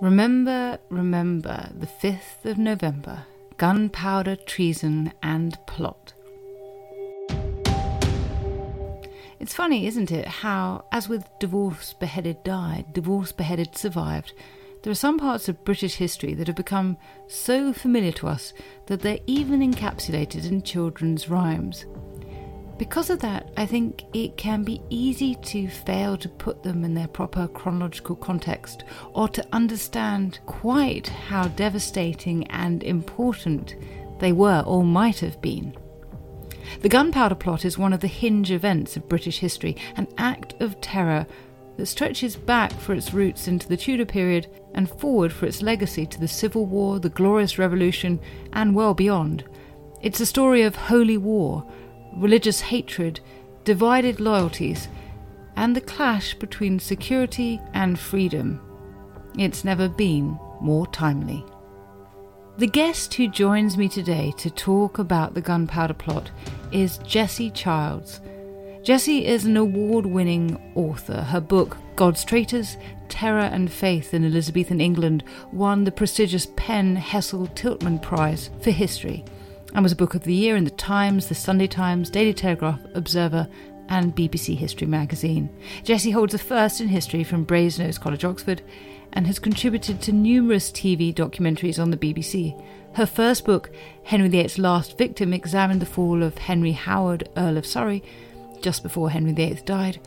Remember, remember the 5th of November gunpowder, treason, and plot. It's funny, isn't it, how, as with divorce beheaded died, divorce beheaded survived, there are some parts of British history that have become so familiar to us that they're even encapsulated in children's rhymes. Because of that, I think it can be easy to fail to put them in their proper chronological context or to understand quite how devastating and important they were or might have been. The Gunpowder Plot is one of the hinge events of British history, an act of terror that stretches back for its roots into the Tudor period and forward for its legacy to the Civil War, the Glorious Revolution, and well beyond. It's a story of holy war religious hatred, divided loyalties, and the clash between security and freedom. It's never been more timely. The guest who joins me today to talk about the gunpowder plot is Jessie Childs. Jessie is an award winning author. Her book, God's Traitors Terror and Faith in Elizabethan England, won the prestigious PEN Hessel Tiltman Prize for History and was a book of the year in the Times, the Sunday Times, Daily Telegraph, Observer, and BBC History magazine. Jessie holds a first in history from Brasenose College, Oxford, and has contributed to numerous TV documentaries on the BBC. Her first book, Henry VIII's Last Victim, examined the fall of Henry Howard, Earl of Surrey, just before Henry VIII died,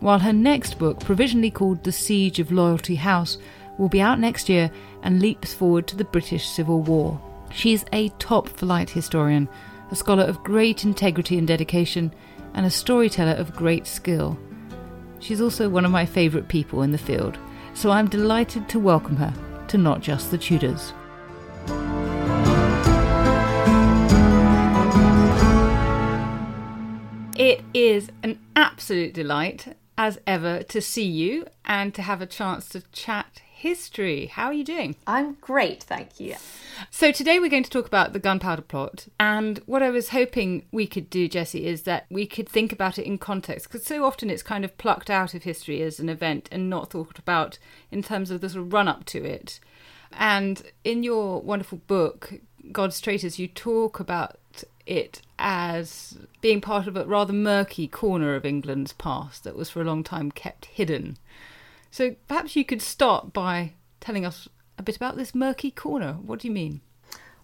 while her next book, provisionally called The Siege of Loyalty House, will be out next year and leaps forward to the British Civil War. She's a top flight historian, a scholar of great integrity and dedication, and a storyteller of great skill. She's also one of my favourite people in the field, so I'm delighted to welcome her to Not Just the Tudors. It is an absolute delight, as ever, to see you and to have a chance to chat history. How are you doing? I'm great, thank you. So, today we're going to talk about the gunpowder plot. And what I was hoping we could do, Jessie, is that we could think about it in context, because so often it's kind of plucked out of history as an event and not thought about in terms of the sort of run up to it. And in your wonderful book, God's Traitors, you talk about it as being part of a rather murky corner of England's past that was for a long time kept hidden. So perhaps you could start by telling us a bit about this murky corner. What do you mean?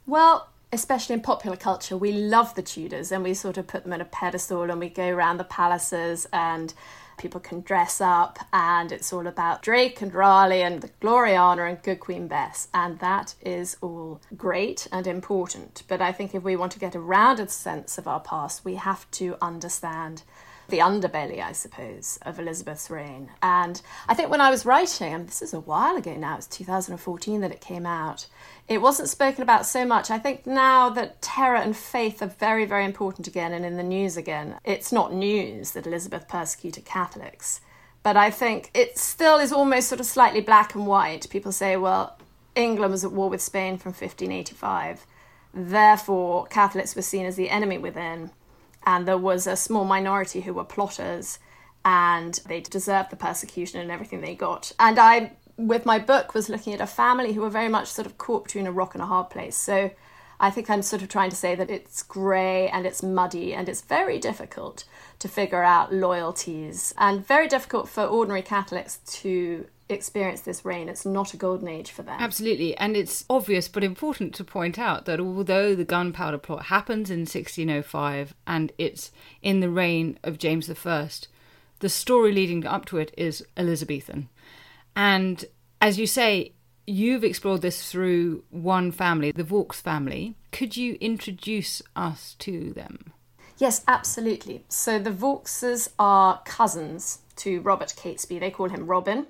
Well, especially in popular culture, we love the Tudors and we sort of put them on a pedestal and we go around the palaces and people can dress up and it's all about Drake and Raleigh and the Gloriana and Good Queen Bess. And that is all great and important. But I think if we want to get a rounded sense of our past, we have to understand the underbelly, I suppose, of Elizabeth's reign. And I think when I was writing, and this is a while ago now, it's 2014 that it came out, it wasn't spoken about so much. I think now that terror and faith are very, very important again and in the news again, it's not news that Elizabeth persecuted Catholics. But I think it still is almost sort of slightly black and white. People say, well, England was at war with Spain from 1585. Therefore, Catholics were seen as the enemy within and there was a small minority who were plotters and they deserved the persecution and everything they got. And I with my book was looking at a family who were very much sort of caught between a rock and a hard place. So I think I'm sort of trying to say that it's grey and it's muddy and it's very difficult to figure out loyalties and very difficult for ordinary Catholics to experience this reign. It's not a golden age for them. Absolutely. And it's obvious but important to point out that although the gunpowder plot happens in 1605 and it's in the reign of James I, the story leading up to it is Elizabethan. And as you say, you've explored this through one family, the Vaux family. Could you introduce us to them? Yes, absolutely. So the Vauxes are cousins to Robert Catesby. They call him Robin.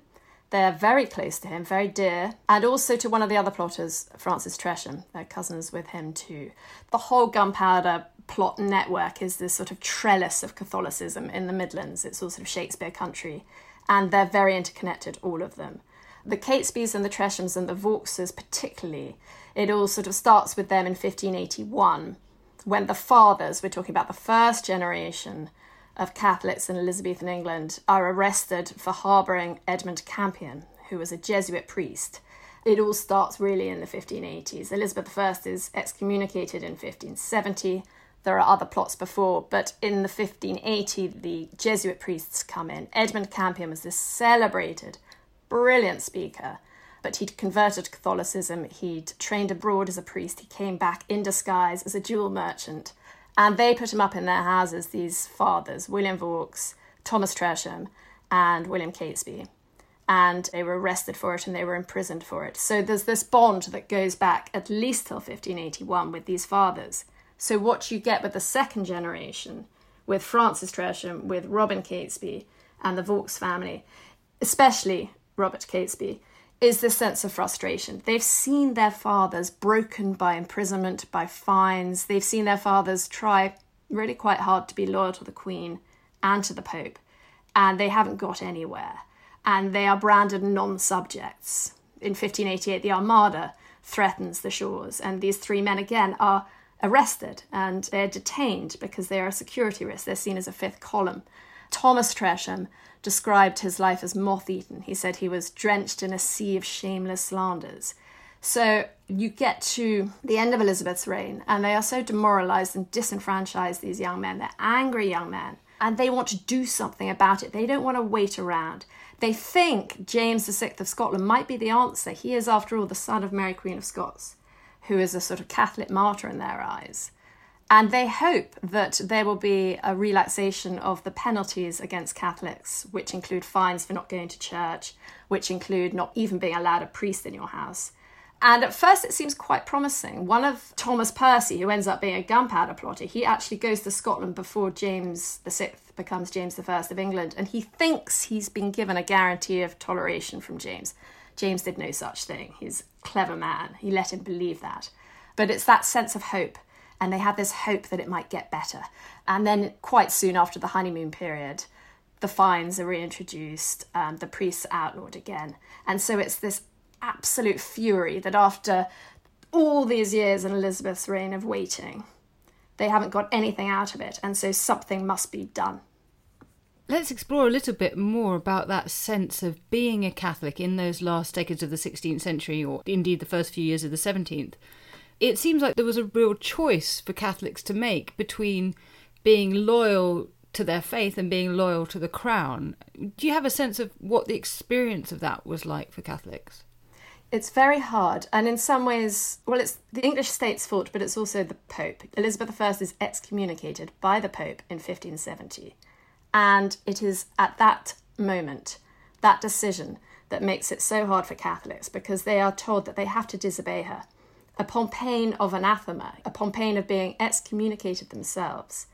They're very close to him, very dear, and also to one of the other plotters, Francis Tresham. They're cousins with him too. The whole gunpowder plot network is this sort of trellis of Catholicism in the Midlands. It's all sort of Shakespeare country, and they're very interconnected, all of them the Catesbys and the Treshams and the Vauxes particularly, it all sort of starts with them in 1581 when the fathers, we're talking about the first generation of Catholics in Elizabethan England, are arrested for harbouring Edmund Campion, who was a Jesuit priest. It all starts really in the 1580s. Elizabeth I is excommunicated in 1570. There are other plots before, but in the 1580, the Jesuit priests come in. Edmund Campion was this celebrated brilliant speaker. But he'd converted to Catholicism, he'd trained abroad as a priest, he came back in disguise as a jewel merchant. And they put them up in their houses, these fathers, William Vaux, Thomas Tresham, and William Catesby. And they were arrested for it and they were imprisoned for it. So there's this bond that goes back at least till 1581 with these fathers. So what you get with the second generation, with Francis Tresham, with Robin Catesby, and the Vaux family, especially Robert Catesby, is this sense of frustration. They've seen their fathers broken by imprisonment, by fines. They've seen their fathers try really quite hard to be loyal to the Queen and to the Pope, and they haven't got anywhere. And they are branded non subjects. In 1588, the Armada threatens the shores, and these three men again are arrested and they're detained because they are a security risk. They're seen as a fifth column. Thomas Tresham described his life as moth eaten. He said he was drenched in a sea of shameless slanders. So you get to the end of Elizabeth's reign, and they are so demoralized and disenfranchised, these young men. They're angry young men, and they want to do something about it. They don't want to wait around. They think James VI of Scotland might be the answer. He is, after all, the son of Mary, Queen of Scots, who is a sort of Catholic martyr in their eyes. And they hope that there will be a relaxation of the penalties against Catholics, which include fines for not going to church, which include not even being allowed a priest in your house. And at first, it seems quite promising. One of Thomas Percy, who ends up being a gunpowder plotter, he actually goes to Scotland before James VI becomes James I of England, and he thinks he's been given a guarantee of toleration from James. James did no such thing. He's a clever man. He let him believe that. But it's that sense of hope and they had this hope that it might get better. And then, quite soon after the honeymoon period, the fines are reintroduced, um, the priests outlawed again. And so it's this absolute fury that after all these years in Elizabeth's reign of waiting, they haven't got anything out of it, and so something must be done. Let's explore a little bit more about that sense of being a Catholic in those last decades of the 16th century, or indeed the first few years of the 17th it seems like there was a real choice for Catholics to make between being loyal to their faith and being loyal to the crown. Do you have a sense of what the experience of that was like for Catholics? It's very hard, and in some ways, well, it's the English state's fault, but it's also the Pope. Elizabeth I is excommunicated by the Pope in 1570, and it is at that moment, that decision, that makes it so hard for Catholics because they are told that they have to disobey her upon pain of anathema, upon pain of being excommunicated themselves.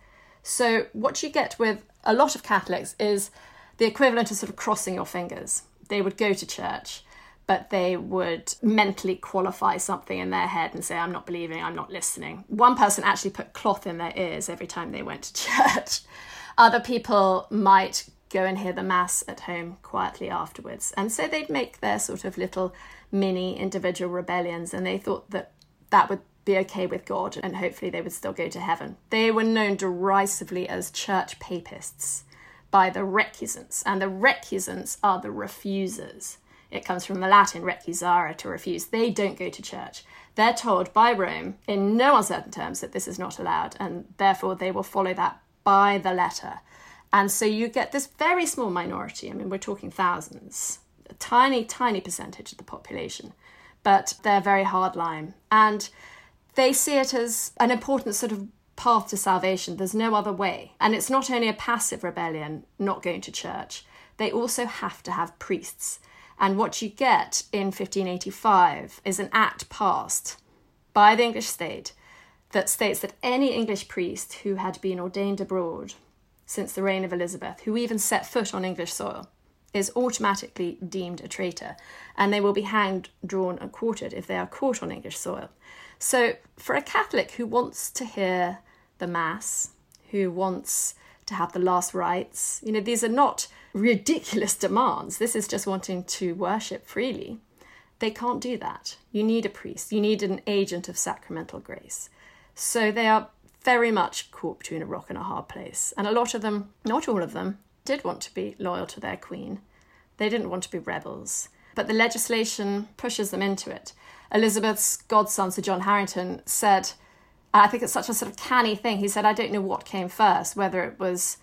So, what you get with a lot of Catholics is the equivalent of sort of crossing your fingers. They would go to church, but they would mentally qualify something in their head and say, I'm not believing, I'm not listening. One person actually put cloth in their ears every time they went to church. Other people might go and hear the Mass at home quietly afterwards. And so they'd make their sort of little mini individual rebellions, and they thought that that would be okay with God and hopefully they would still go to heaven. They were known derisively as church papists by the recusants, and the recusants are the refusers. It comes from the Latin recusare, to refuse. They don't go to church. They're told by Rome in no uncertain terms that this is not allowed, and therefore they will follow that by the letter. And so you get this very small minority. I mean, we're talking thousands, a tiny, tiny percentage of the population, but they're very hardline. And they see it as an important sort of path to salvation. There's no other way. And it's not only a passive rebellion, not going to church, they also have to have priests. And what you get in 1585 is an act passed by the English state that states that any English priest who had been ordained abroad since the reign of Elizabeth, who even set foot on English soil, is automatically deemed a traitor, and they will be hanged, drawn, and quartered if they are caught on English soil. So, for a Catholic who wants to hear the Mass, who wants to have the last rites, you know, these are not ridiculous demands. This is just wanting to worship freely. They can't do that. You need a priest, you need an agent of sacramental grace. So they are very much caught between a rock and a hard place. And a lot of them, not all of them, did want to be loyal to their queen. They didn't want to be rebels. But the legislation pushes them into it. Elizabeth's godson, Sir John Harrington, said, I think it's such a sort of canny thing. He said, I don't know what came first, whether it was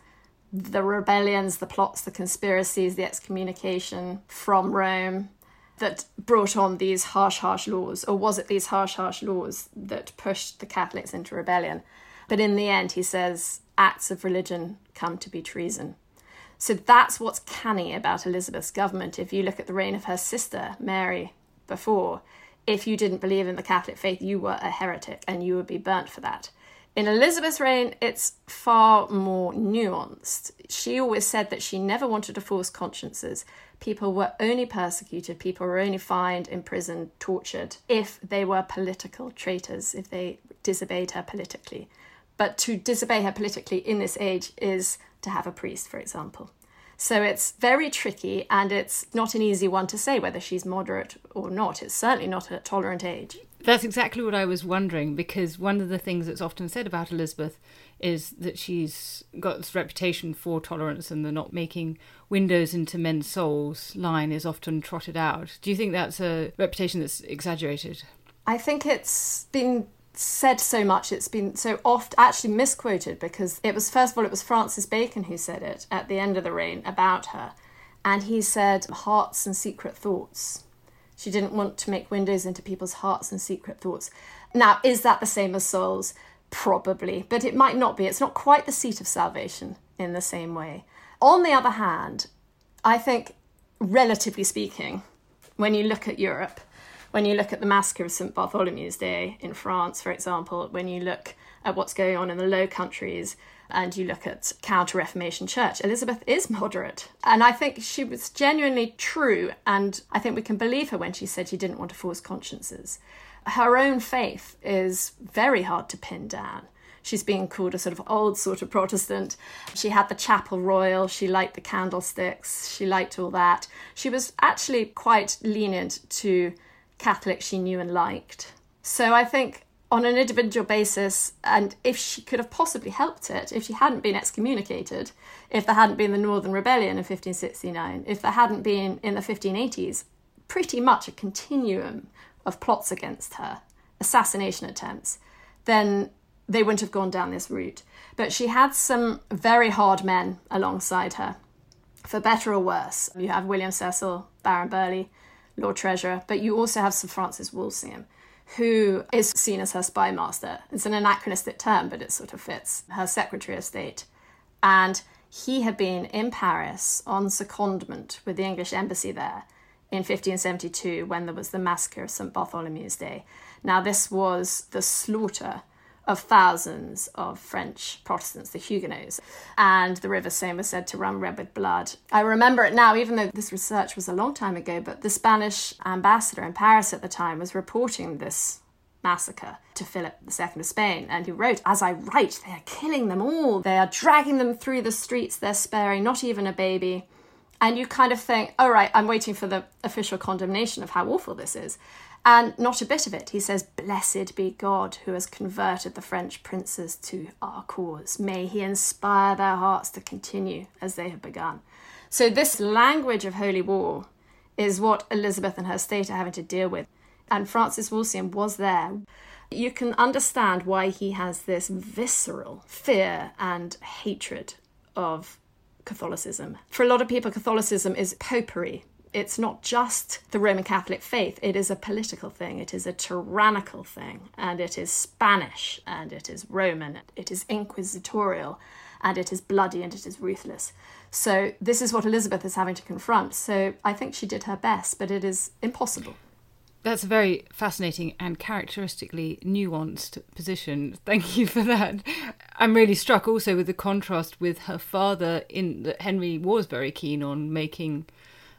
the rebellions, the plots, the conspiracies, the excommunication from Rome that brought on these harsh, harsh laws, or was it these harsh, harsh laws that pushed the Catholics into rebellion? But in the end, he says, acts of religion come to be treason. So that's what's canny about Elizabeth's government. If you look at the reign of her sister, Mary, before, if you didn't believe in the Catholic faith, you were a heretic and you would be burnt for that. In Elizabeth's reign, it's far more nuanced. She always said that she never wanted to force consciences. People were only persecuted, people were only fined, imprisoned, tortured if they were political traitors, if they disobeyed her politically. But to disobey her politically in this age is to have a priest, for example. So it's very tricky and it's not an easy one to say whether she's moderate or not. It's certainly not a tolerant age. That's exactly what I was wondering because one of the things that's often said about Elizabeth is that she's got this reputation for tolerance and the not making windows into men's souls line is often trotted out. Do you think that's a reputation that's exaggerated? I think it's been said so much it's been so oft actually misquoted because it was first of all it was Francis Bacon who said it at the end of the reign about her and he said hearts and secret thoughts she didn't want to make windows into people's hearts and secret thoughts. Now, is that the same as souls? Probably, but it might not be. It's not quite the seat of salvation in the same way. On the other hand, I think, relatively speaking, when you look at Europe, when you look at the massacre of St. Bartholomew's Day in France, for example, when you look at what's going on in the Low Countries, and you look at Counter Reformation Church, Elizabeth is moderate. And I think she was genuinely true, and I think we can believe her when she said she didn't want to force consciences. Her own faith is very hard to pin down. She's being called a sort of old sort of Protestant. She had the chapel royal, she liked the candlesticks, she liked all that. She was actually quite lenient to Catholics she knew and liked. So I think on an individual basis, and if she could have possibly helped it, if she hadn't been excommunicated, if there hadn't been the Northern Rebellion in 1569, if there hadn't been in the 1580s pretty much a continuum of plots against her, assassination attempts, then they wouldn't have gone down this route. But she had some very hard men alongside her, for better or worse. You have William Cecil, Baron Burghley, Lord Treasurer, but you also have Sir Francis Walsingham who is seen as her spy master. It's an anachronistic term, but it sort of fits. Her Secretary of State. And he had been in Paris on secondment with the English embassy there in 1572 when there was the massacre of St. Bartholomew's Day. Now, this was the slaughter of thousands of French Protestants, the Huguenots, and the River Seine was said to run red with blood. I remember it now, even though this research was a long time ago, but the Spanish ambassador in Paris at the time was reporting this massacre to Philip II of Spain, and he wrote, As I write, they are killing them all. They are dragging them through the streets, they're sparing not even a baby. And you kind of think, all right, I'm waiting for the official condemnation of how awful this is. And not a bit of it. He says, Blessed be God who has converted the French princes to our cause. May he inspire their hearts to continue as they have begun. So, this language of holy war is what Elizabeth and her state are having to deal with. And Francis Walsingham was there. You can understand why he has this visceral fear and hatred of Catholicism. For a lot of people, Catholicism is popery. It's not just the Roman Catholic faith, it is a political thing, it is a tyrannical thing, and it is Spanish, and it is Roman, it is inquisitorial, and it is bloody, and it is ruthless. So, this is what Elizabeth is having to confront. So, I think she did her best, but it is impossible. That's a very fascinating and characteristically nuanced position. Thank you for that. I'm really struck also with the contrast with her father in that Henry was very keen on making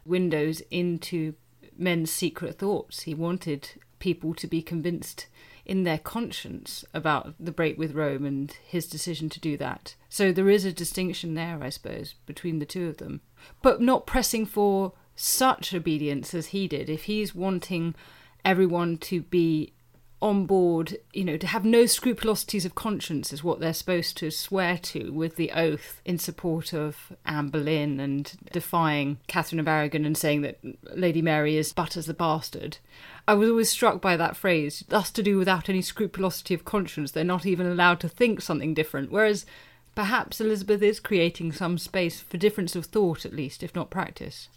windows into men's secret thoughts. He wanted people to be convinced in their conscience about the break with Rome and his decision to do that. So there is a distinction there, I suppose, between the two of them. But not pressing for such obedience as he did, if he's wanting everyone to be on board, you know, to have no scrupulosities of conscience is what they're supposed to swear to with the oath in support of Anne Boleyn and defying Catherine of Aragon and saying that Lady Mary is but as a bastard. I was always struck by that phrase, thus to do without any scrupulosity of conscience. They're not even allowed to think something different. Whereas perhaps Elizabeth is creating some space for difference of thought, at least, if not practice.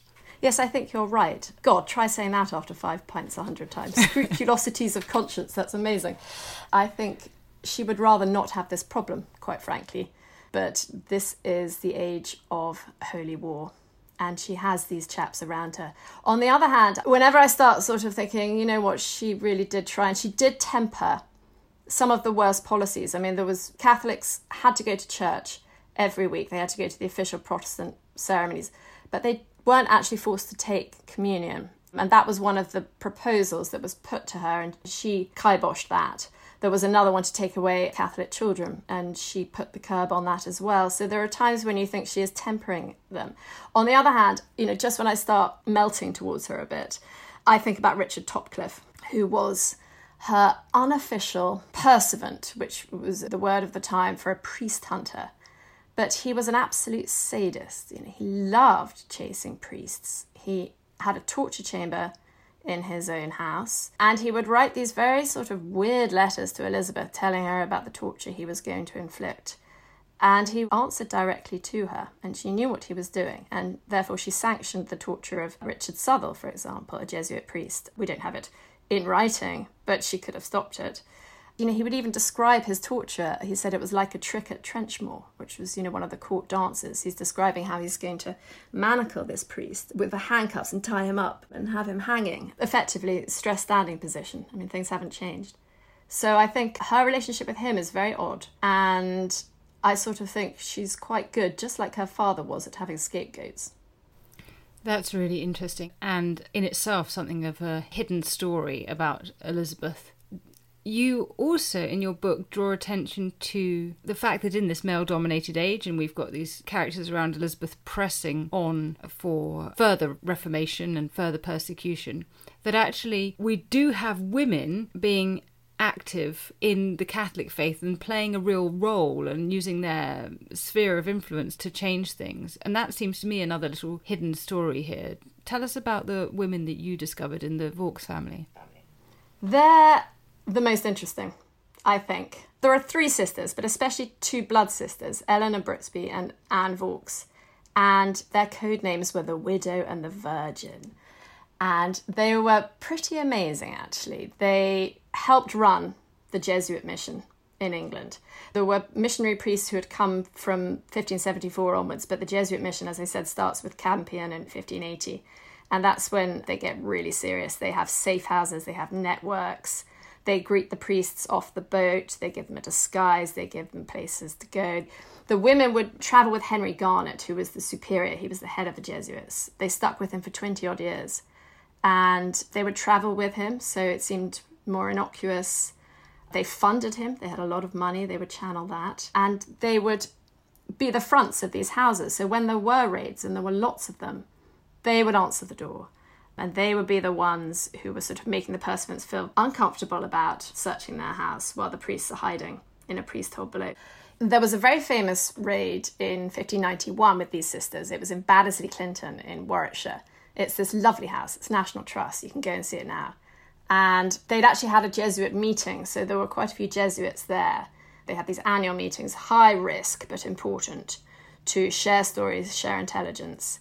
Yes, I think you're right. God, try saying that after five pints a hundred times. Scrupulosities of conscience, that's amazing. I think she would rather not have this problem, quite frankly. But this is the age of holy war. And she has these chaps around her. On the other hand, whenever I start sort of thinking, you know what, she really did try, and she did temper some of the worst policies. I mean, there was Catholics had to go to church every week. They had to go to the official Protestant ceremonies, but they weren't actually forced to take communion. And that was one of the proposals that was put to her, and she kiboshed that. There was another one to take away Catholic children, and she put the curb on that as well. So there are times when you think she is tempering them. On the other hand, you know, just when I start melting towards her a bit, I think about Richard Topcliffe, who was her unofficial pursuivant, which was the word of the time for a priest hunter. But he was an absolute sadist. You know, he loved chasing priests. He had a torture chamber in his own house, and he would write these very sort of weird letters to Elizabeth telling her about the torture he was going to inflict. And he answered directly to her, and she knew what he was doing, and therefore she sanctioned the torture of Richard Southwell, for example, a Jesuit priest. We don't have it in writing, but she could have stopped it you know, he would even describe his torture. He said it was like a trick at Trenchmore, which was, you know, one of the court dances. He's describing how he's going to manacle this priest with the handcuffs and tie him up and have him hanging. Effectively, stress standing position. I mean, things haven't changed. So I think her relationship with him is very odd. And I sort of think she's quite good, just like her father was at having scapegoats. That's really interesting. And in itself, something of a hidden story about Elizabeth you also, in your book, draw attention to the fact that in this male dominated age, and we've got these characters around Elizabeth pressing on for further reformation and further persecution, that actually we do have women being active in the Catholic faith and playing a real role and using their sphere of influence to change things. And that seems to me another little hidden story here. Tell us about the women that you discovered in the Vaux family. There the most interesting, I think. There are three sisters, but especially two blood sisters, Eleanor Brooksby and Anne Vaux, and their code names were the Widow and the Virgin. And they were pretty amazing, actually. They helped run the Jesuit mission in England. There were missionary priests who had come from 1574 onwards, but the Jesuit mission, as I said, starts with Campion in 1580. And that's when they get really serious. They have safe houses, they have networks, they greet the priests off the boat, they give them a disguise, they give them places to go. The women would travel with Henry Garnet, who was the superior, he was the head of the Jesuits. They stuck with him for 20 odd years. And they would travel with him, so it seemed more innocuous. They funded him, they had a lot of money, they would channel that. And they would be the fronts of these houses. So when there were raids, and there were lots of them, they would answer the door and they would be the ones who were sort of making the pursuivants feel uncomfortable about searching their house while the priests are hiding in a priest hole below. There was a very famous raid in 1591 with these sisters. It was in Baddesley Clinton in Warwickshire. It's this lovely house. It's National Trust. You can go and see it now. And they'd actually had a Jesuit meeting, so there were quite a few Jesuits there. They had these annual meetings, high risk but important, to share stories, share intelligence.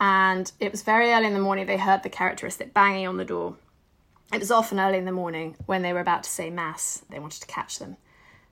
And it was very early in the morning they heard the characteristic banging on the door. It was often early in the morning when they were about to say Mass. They wanted to catch them.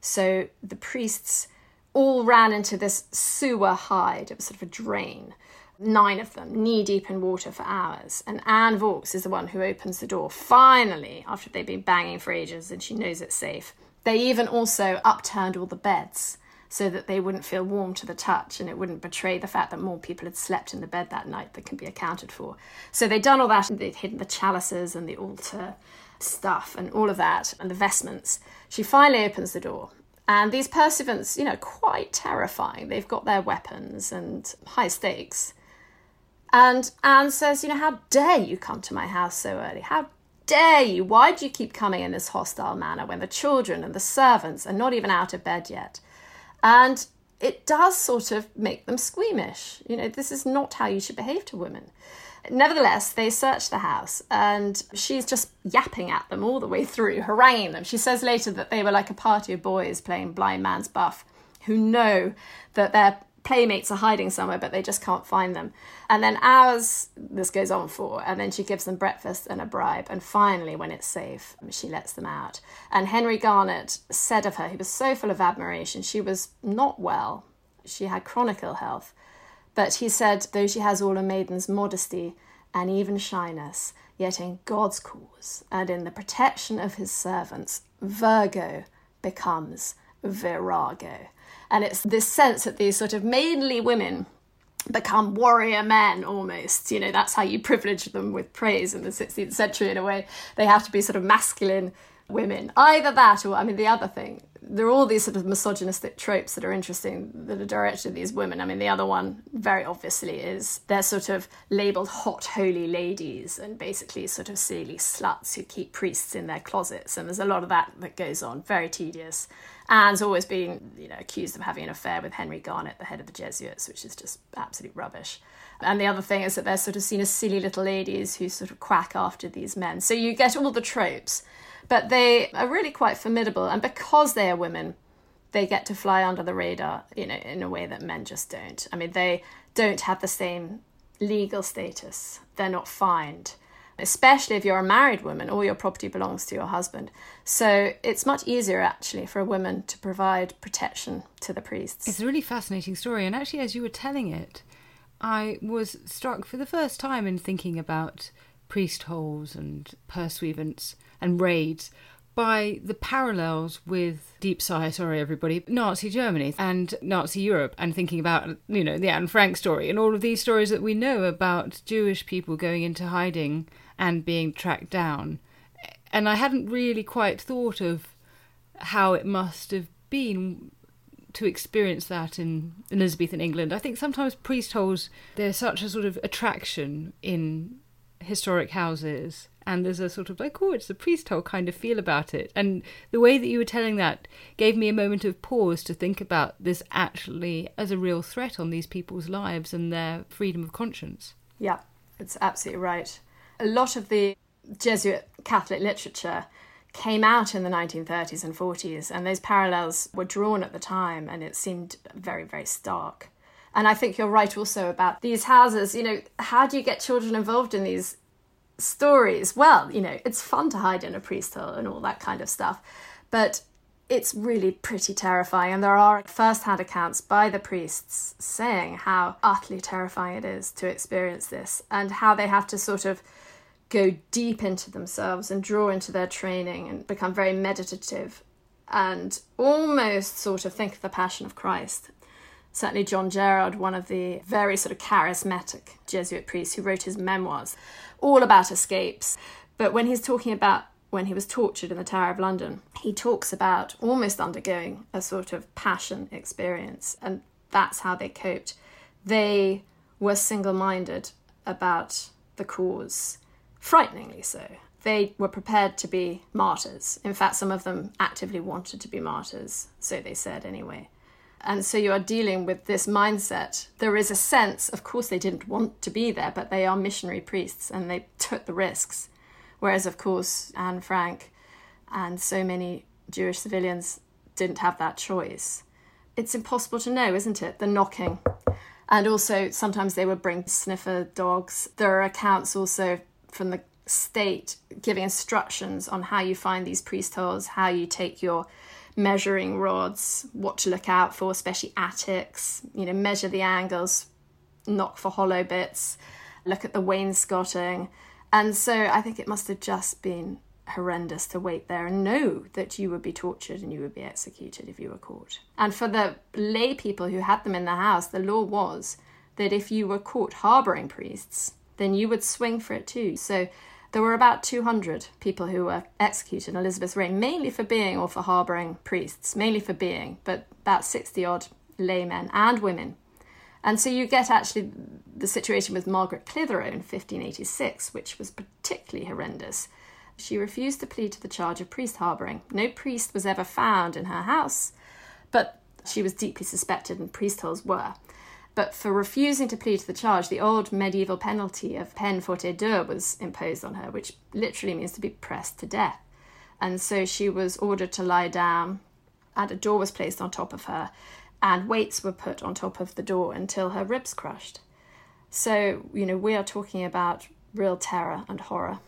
So the priests all ran into this sewer hide. It was sort of a drain nine of them, knee deep in water for hours. And Anne Vaux is the one who opens the door finally after they've been banging for ages and she knows it's safe. They even also upturned all the beds so that they wouldn't feel warm to the touch and it wouldn't betray the fact that more people had slept in the bed that night than can be accounted for. So they'd done all that and they'd hidden the chalices and the altar stuff and all of that and the vestments. She finally opens the door and these pursuivants, you know, quite terrifying. They've got their weapons and high stakes. And Anne says, You know, how dare you come to my house so early? How dare you? Why do you keep coming in this hostile manner when the children and the servants are not even out of bed yet? And it does sort of make them squeamish. You know, this is not how you should behave to women. Nevertheless, they search the house and she's just yapping at them all the way through, haranguing them. She says later that they were like a party of boys playing blind man's buff who know that their playmates are hiding somewhere, but they just can't find them. And then hours this goes on for, and then she gives them breakfast and a bribe. And finally, when it's safe, she lets them out. And Henry Garnet said of her, he was so full of admiration, she was not well. She had chronic ill health. But he said, though she has all a maiden's modesty and even shyness, yet in God's cause and in the protection of his servants, Virgo becomes virago. And it's this sense that these sort of mainly women become warrior men almost. You know, that's how you privilege them with praise in the 16th century in a way. They have to be sort of masculine women. Either that or, I mean, the other thing there are all these sort of misogynistic tropes that are interesting that are directed at these women. I mean, the other one, very obviously, is they're sort of labeled hot, holy ladies and basically sort of silly sluts who keep priests in their closets. And there's a lot of that that goes on, very tedious. Anne's always been, you know, accused of having an affair with Henry Garnet, the head of the Jesuits, which is just absolute rubbish. And the other thing is that they're sort of seen as silly little ladies who sort of quack after these men. So you get all the tropes but they are really quite formidable, and because they are women, they get to fly under the radar, you know, in a way that men just don't. I mean, they don't have the same legal status. They're not fined, especially if you're a married woman, all your property belongs to your husband. So it's much easier actually for a woman to provide protection to the priests. It's a really fascinating story, and actually, as you were telling it, I was struck for the first time in thinking about priest holes and pursuivants and raids by the parallels with deep sigh, sorry everybody, Nazi Germany and Nazi Europe, and thinking about, you know, the Anne Frank story and all of these stories that we know about Jewish people going into hiding and being tracked down. And I hadn't really quite thought of how it must have been to experience that in Elizabethan England. I think sometimes priest holes, there's such a sort of attraction in historic houses and there's a sort of like oh it's a priest hole kind of feel about it. And the way that you were telling that gave me a moment of pause to think about this actually as a real threat on these people's lives and their freedom of conscience. Yeah it's absolutely right. A lot of the jesuit catholic literature came out in the 1930s and 40s and those parallels were drawn at the time and it seemed very very stark and I think you're right also about these houses. You know, how do you get children involved in these stories? Well, you know, it's fun to hide in a priest hole and all that kind of stuff, but it's really pretty terrifying. And there are first hand accounts by the priests saying how utterly terrifying it is to experience this and how they have to sort of go deep into themselves and draw into their training and become very meditative and almost sort of think of the passion of Christ certainly John Gerard, one of the very sort of charismatic Jesuit priests who wrote his memoirs, all about escapes. But when he's talking about when he was tortured in the Tower of London, he talks about almost undergoing a sort of passion experience, and that's how they coped. They were single minded about the cause, frighteningly so. They were prepared to be martyrs. In fact, some of them actively wanted to be martyrs, so they said anyway And so you are dealing with this mindset. There is a sense, of course, they didn't want to be there, but they are missionary priests and they took the risks. Whereas, of course, Anne Frank and so many Jewish civilians didn't have that choice. It's impossible to know, isn't it? The knocking. And also, sometimes they would bring sniffer dogs. There are accounts also from the state giving instructions on how you find these priest holes, how you take your measuring rods, what to look out for, especially attics, you know, measure the angles, knock for hollow bits, look at the wainscoting. And so I think it must have just been horrendous to wait there and know that you would be tortured and you would be executed if you were caught. And for the lay people who had them in the house, the law was that if you were caught harbouring priests, then you would swing for it too. So there were about 200 people who were executed in Elizabeth's reign, mainly for being or for harbouring priests, mainly for being, but about 60 odd laymen and women. And so you get actually the situation with Margaret Clitheroe in 1586, which was particularly horrendous. She refused to plead to the charge of priest harbouring. No priest was ever found in her house, but she was deeply suspected, and priest holes were. But for refusing to plead to the charge, the old medieval penalty of peine forte deux was imposed on her, which literally means to be pressed to death. And so she was ordered to lie down, and a door was placed on top of her, and weights were put on top of the door until her ribs crushed. So, you know, we are talking about real terror and horror.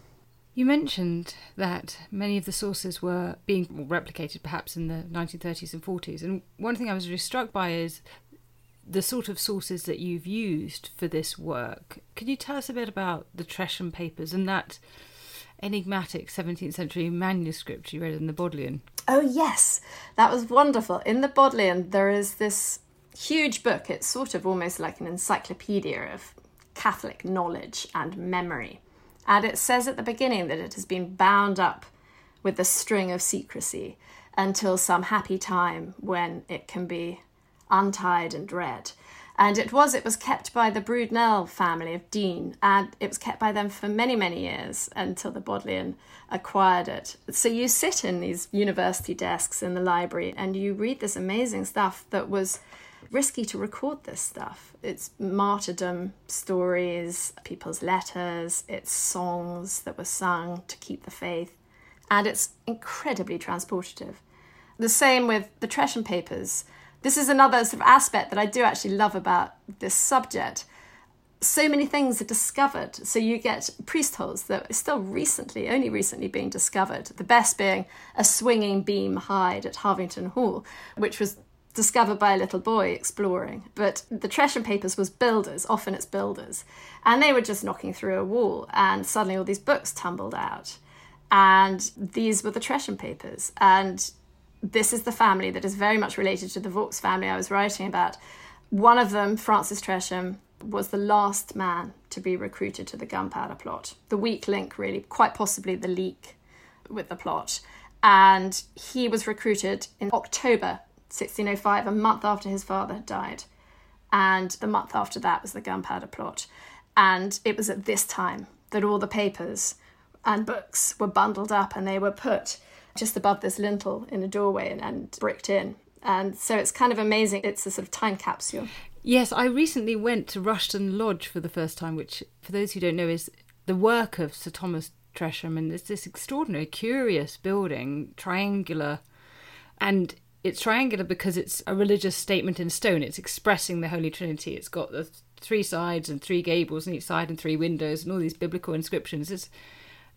You mentioned that many of the sources were being replicated perhaps in the 1930s and 40s. And one thing I was really struck by is the sort of sources that you've used for this work. Can you tell us a bit about the Tresham papers and that enigmatic 17th century manuscript you read in the Bodleian? Oh, yes, that was wonderful. In the Bodleian, there is this huge book. It's sort of almost like an encyclopedia of Catholic knowledge and memory. And it says at the beginning that it has been bound up with a string of secrecy until some happy time when it can be untied and red. And it was, it was kept by the Brudenell family of Deene, and it was kept by them for many, many years until the Bodleian acquired it. So you sit in these university desks in the library and you read this amazing stuff that was risky to record this stuff. It's martyrdom stories, people's letters, it's songs that were sung to keep the faith, and it's incredibly transportative. The same with the Tresham Papers this is another sort of aspect that I do actually love about this subject. So many things are discovered. So you get priest holes that are still recently, only recently being discovered. The best being a swinging beam hide at Harvington Hall, which was discovered by a little boy exploring. But the Tresham Papers was builders, often it's builders. And they were just knocking through a wall, and suddenly all these books tumbled out. And these were the Tresham Papers. And this is the family that is very much related to the Vaux family I was writing about. One of them, Francis Tresham, was the last man to be recruited to the gunpowder plot. The weak link, really, quite possibly the leak with the plot. And he was recruited in October 1605, a month after his father had died. And the month after that was the gunpowder plot. And it was at this time that all the papers and books were bundled up and they were put just above this lintel in a doorway and, and bricked in. And so it's kind of amazing. It's a sort of time capsule. Yes, I recently went to Rushton Lodge for the first time, which, for those who don't know, is the work of Sir Thomas Tresham. And it's this extraordinary, curious building, triangular. And it's triangular because it's a religious statement in stone. It's expressing the Holy Trinity. It's got the three sides and three gables on each side and three windows and all these biblical inscriptions. It's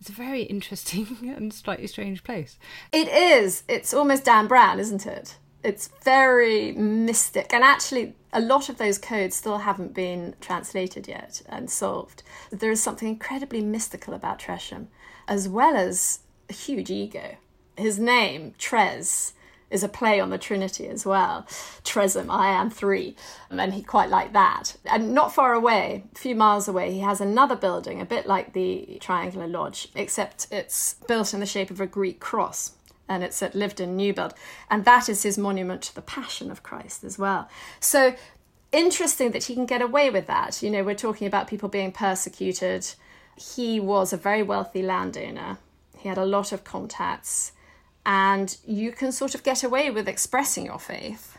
it's a very interesting and slightly strange place. It is. It's almost Dan Brown, isn't it? It's very mystic. And actually, a lot of those codes still haven't been translated yet and solved. There is something incredibly mystical about Tresham, as well as a huge ego. His name, Tres, is a play on the Trinity as well. Tresem, I am three. And he quite liked that. And not far away, a few miles away, he has another building, a bit like the Triangular Lodge, except it's built in the shape of a Greek cross. And it's at Lyveden New Bield. And that is his monument to the Passion of Christ as well. So interesting that he can get away with that. You know, we're talking about people being persecuted. He was a very wealthy landowner. He had a lot of contacts and you can sort of get away with expressing your faith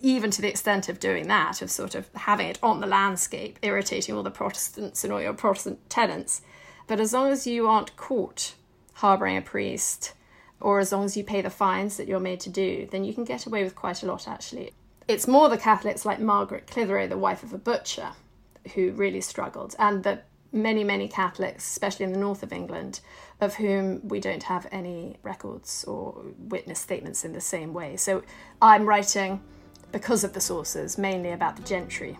even to the extent of doing that, of sort of having it on the landscape, irritating all the Protestants and all your Protestant tenants. But as long as you aren't caught harbouring a priest, or as long as you pay the fines that you're made to do, then you can get away with quite a lot actually. It's more the Catholics like Margaret Clitheroe, the wife of a butcher, who really struggled, and the many, many Catholics, especially in the north of England, of whom we don't have any records or witness statements in the same way. So I'm writing because of the sources, mainly about the gentry.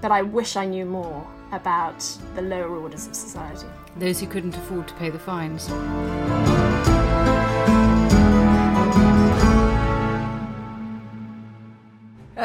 But I wish I knew more about the lower orders of society. Those who couldn't afford to pay the fines.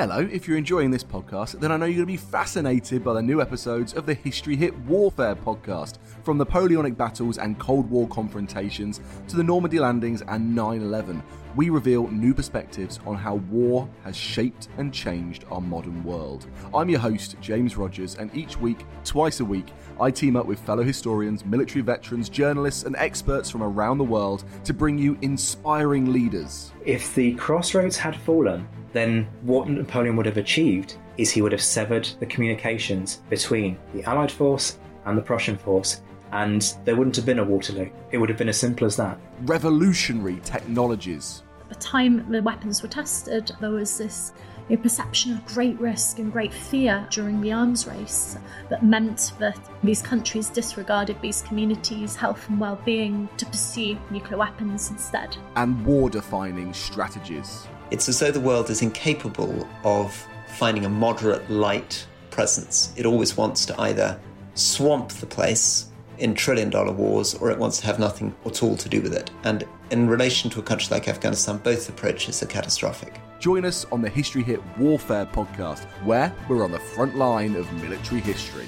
Hello, if you're enjoying this podcast, then I know you're going to be fascinated by the new episodes of the History Hit Warfare podcast, from Napoleonic battles and Cold War confrontations to the Normandy landings and 9 11. We reveal new perspectives on how war has shaped and changed our modern world. I'm your host, James Rogers, and each week, twice a week, I team up with fellow historians, military veterans, journalists, and experts from around the world to bring you inspiring leaders. If the crossroads had fallen, then what Napoleon would have achieved is he would have severed the communications between the Allied force and the Prussian force, and there wouldn't have been a Waterloo. It would have been as simple as that. Revolutionary technologies. At the time the weapons were tested, there was this you know, perception of great risk and great fear during the arms race that meant that these countries disregarded these communities' health and well being to pursue nuclear weapons instead. And war defining strategies. It's as though the world is incapable of finding a moderate light presence. It always wants to either swamp the place in trillion dollar wars or it wants to have nothing at all to do with it. And in relation to a country like Afghanistan, both approaches are catastrophic. Join us on the History Hit Warfare podcast, where we're on the front line of military history.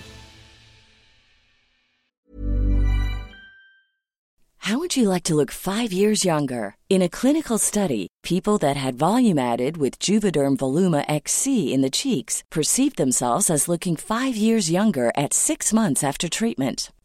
How would you like to look five years younger? In a clinical study, people that had volume added with Juvederm Voluma XC in the cheeks perceived themselves as looking five years younger at six months after treatment.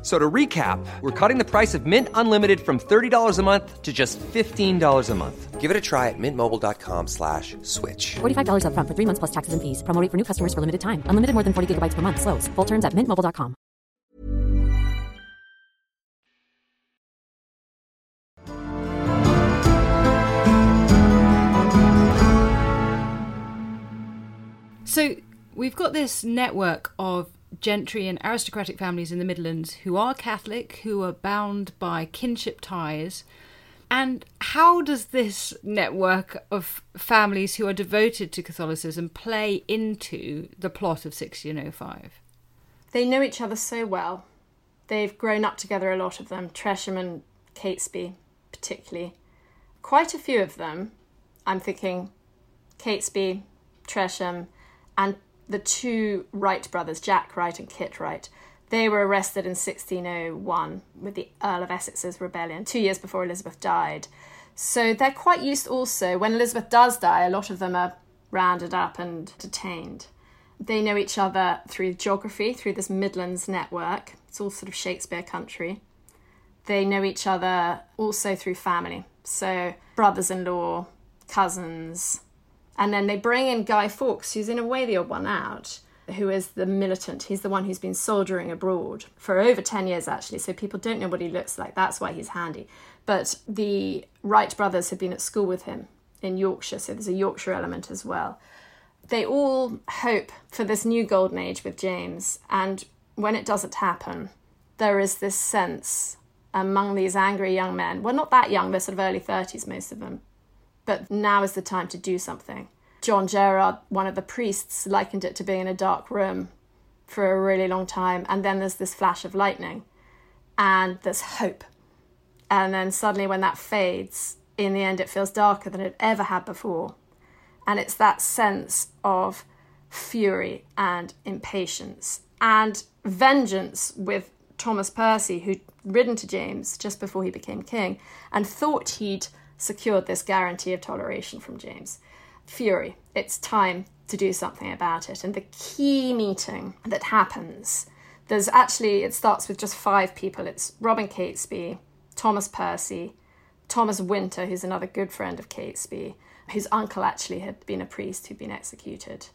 F- So to recap, we're cutting the price of Mint Unlimited from $30 a month to just $15 a month. Give it a try at mintmobile.com slash switch. $45 upfront for three months plus taxes and fees. Promo rate for new customers for limited time. Unlimited more than 40 gigabytes per month. Slows. Full terms at mintmobile.com. So we've got this network of gentry and aristocratic families in the Midlands who are Catholic, who are bound by kinship ties. And how does this network of families who are devoted to Catholicism play into the plot of 1605? They know each other so well. They've grown up together, a lot of them, Tresham and Catesby, particularly. Quite a few of them, I'm thinking Catesby, Tresham, and the two Wright brothers, Jack Wright and Kit Wright, they were arrested in 1601 with the Earl of Essex's rebellion, two years before Elizabeth died. So they're quite used also, when Elizabeth does die, a lot of them are rounded up and detained. They know each other through geography, through this Midlands network. It's all sort of Shakespeare country. They know each other also through family. So, brothers in law, cousins. And then they bring in Guy Fawkes, who's in a way the odd one out, who is the militant. He's the one who's been soldiering abroad for over 10 years, actually. So people don't know what he looks like. That's why he's handy. But the Wright brothers have been at school with him in Yorkshire. So there's a Yorkshire element as well. They all hope for this new golden age with James. And when it doesn't happen, there is this sense among these angry young men. Well, not that young, they're sort of early 30s, most of them. But now is the time to do something. John Gerard, one of the priests, likened it to being in a dark room for a really long time. And then there's this flash of lightning, and there's hope. And then suddenly, when that fades, in the end, it feels darker than it ever had before. And it's that sense of fury and impatience and vengeance with Thomas Percy, who'd ridden to James just before he became king and thought he'd secured this guarantee of toleration from James. Fury, it's time to do something about it. And the key meeting that happens, there's actually, it starts with just five people. It's Robin Catesby, Thomas Percy, Thomas Winter, who's another good friend of Catesby, whose uncle actually had been a priest who'd been executed,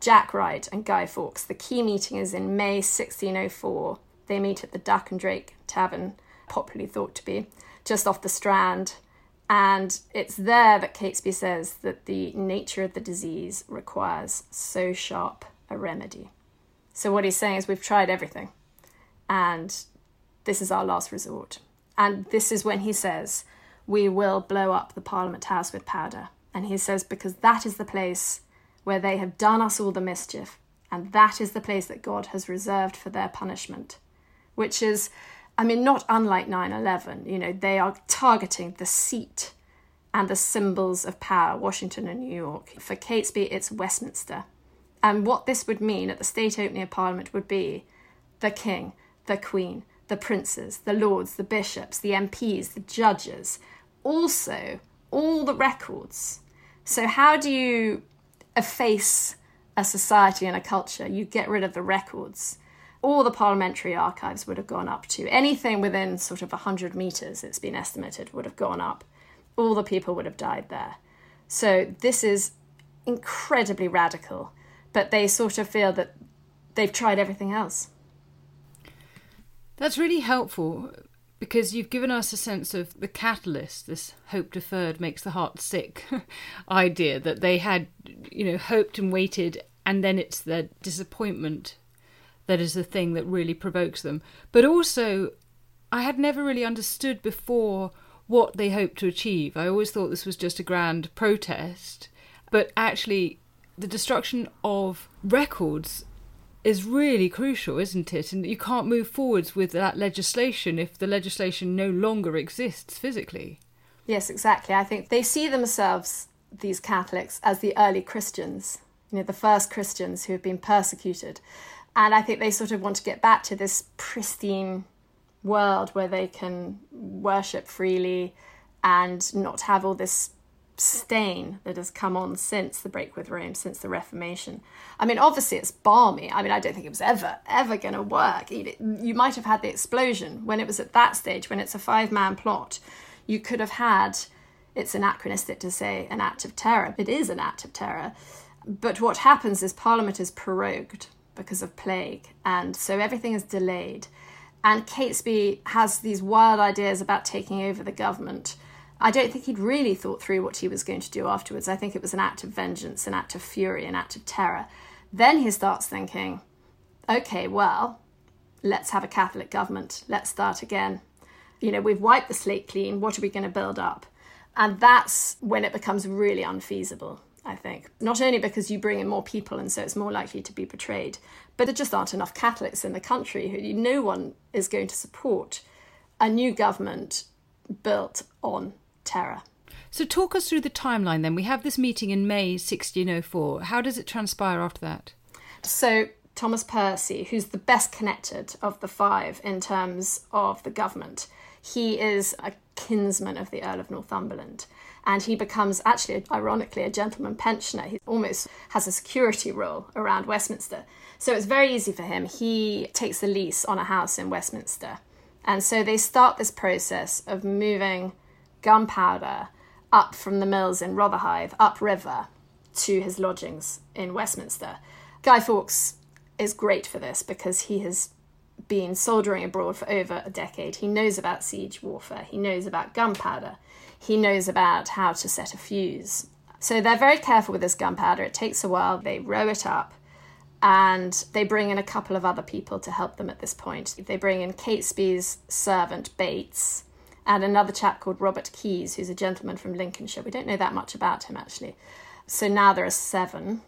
Jack Wright, and Guy Fawkes. The key meeting is in May 1604 they meet at the Duck and Drake Tavern, popularly thought to be, just off the Strand. And it's there that Catesby says that the nature of the disease requires so sharp a remedy. So, what he's saying is, we've tried everything, and this is our last resort. And this is when he says, We will blow up the Parliament House with powder. And he says, Because that is the place where they have done us all the mischief, and that is the place that God has reserved for their punishment which is, I mean, not unlike 9 11. You know, they are targeting the seat and the symbols of power, Washington and New York. For Catesby, it's Westminster. And what this would mean at the state opening of Parliament would be the King, the Queen, the princes, the lords, the bishops, the MPs, the judges, also all the records. So, how do you efface a society and a culture? You get rid of the records all the parliamentary archives would have gone up to. Anything within sort of 100 metres, it's been estimated, would have gone up. All the people would have died there. So this is incredibly radical, but they sort of feel that they've tried everything else. That's really helpful because you've given us a sense of the catalyst, this hope deferred makes the heart sick idea that they had, you know, hoped and waited, and then it's the disappointment that is the thing that really provokes them. But also, I had never really understood before what they hoped to achieve. I always thought this was just a grand protest, but actually, the destruction of records is really crucial, isn't it? And you can't move forwards with that legislation if the legislation no longer exists physically. Yes, exactly. I think they see themselves, these Catholics, as the early Christians, you know, the first Christians who have been persecuted. And I think they sort of want to get back to this pristine world where they can worship freely and not have all this stain that has come on since the break with Rome, since the Reformation. I mean, obviously it's balmy. I mean, I don't think it was ever, ever going to work. You might have had the explosion when it was at that stage, when it's a five man plot. You could have had, it's anachronistic to say an act of terror. It is an act of terror. But what happens is Parliament is prorogued because of plague, and so everything is delayed. And Catesby has these wild ideas about taking over the government. I don't think he'd really thought through what he was going to do afterwards. I think it was an act of vengeance, an act of fury, an act of terror. Then he starts thinking, okay, well, let's have a Catholic government. Let's start again. You know, we've wiped the slate clean. What are we going to build up? And that's when it becomes really unfeasible. I think. Not only because you bring in more people and so it's more likely to be betrayed, but there just aren't enough Catholics in the country who no one is going to support a new government built on terror. So, talk us through the timeline then. We have this meeting in May 1604. How does it transpire after that? So, Thomas Percy, who's the best connected of the five in terms of the government. He is a kinsman of the Earl of Northumberland and he becomes actually, ironically, a gentleman pensioner. He almost has a security role around Westminster. So it's very easy for him. He takes the lease on a house in Westminster. And so they start this process of moving gunpowder up from the mills in Rotherhithe, upriver, to his lodgings in Westminster. Guy Fawkes is great for this because he has been soldiering abroad for over a decade. He knows about siege warfare, he knows about gunpowder, he knows about how to set a fuse. So they're very careful with this gunpowder. It takes a while. They row it up and they bring in a couple of other people to help them at this point. They bring in Catesby's servant Bates and another chap called Robert Keyes, who's a gentleman from Lincolnshire. We don't know that much about him actually. So now there are seven.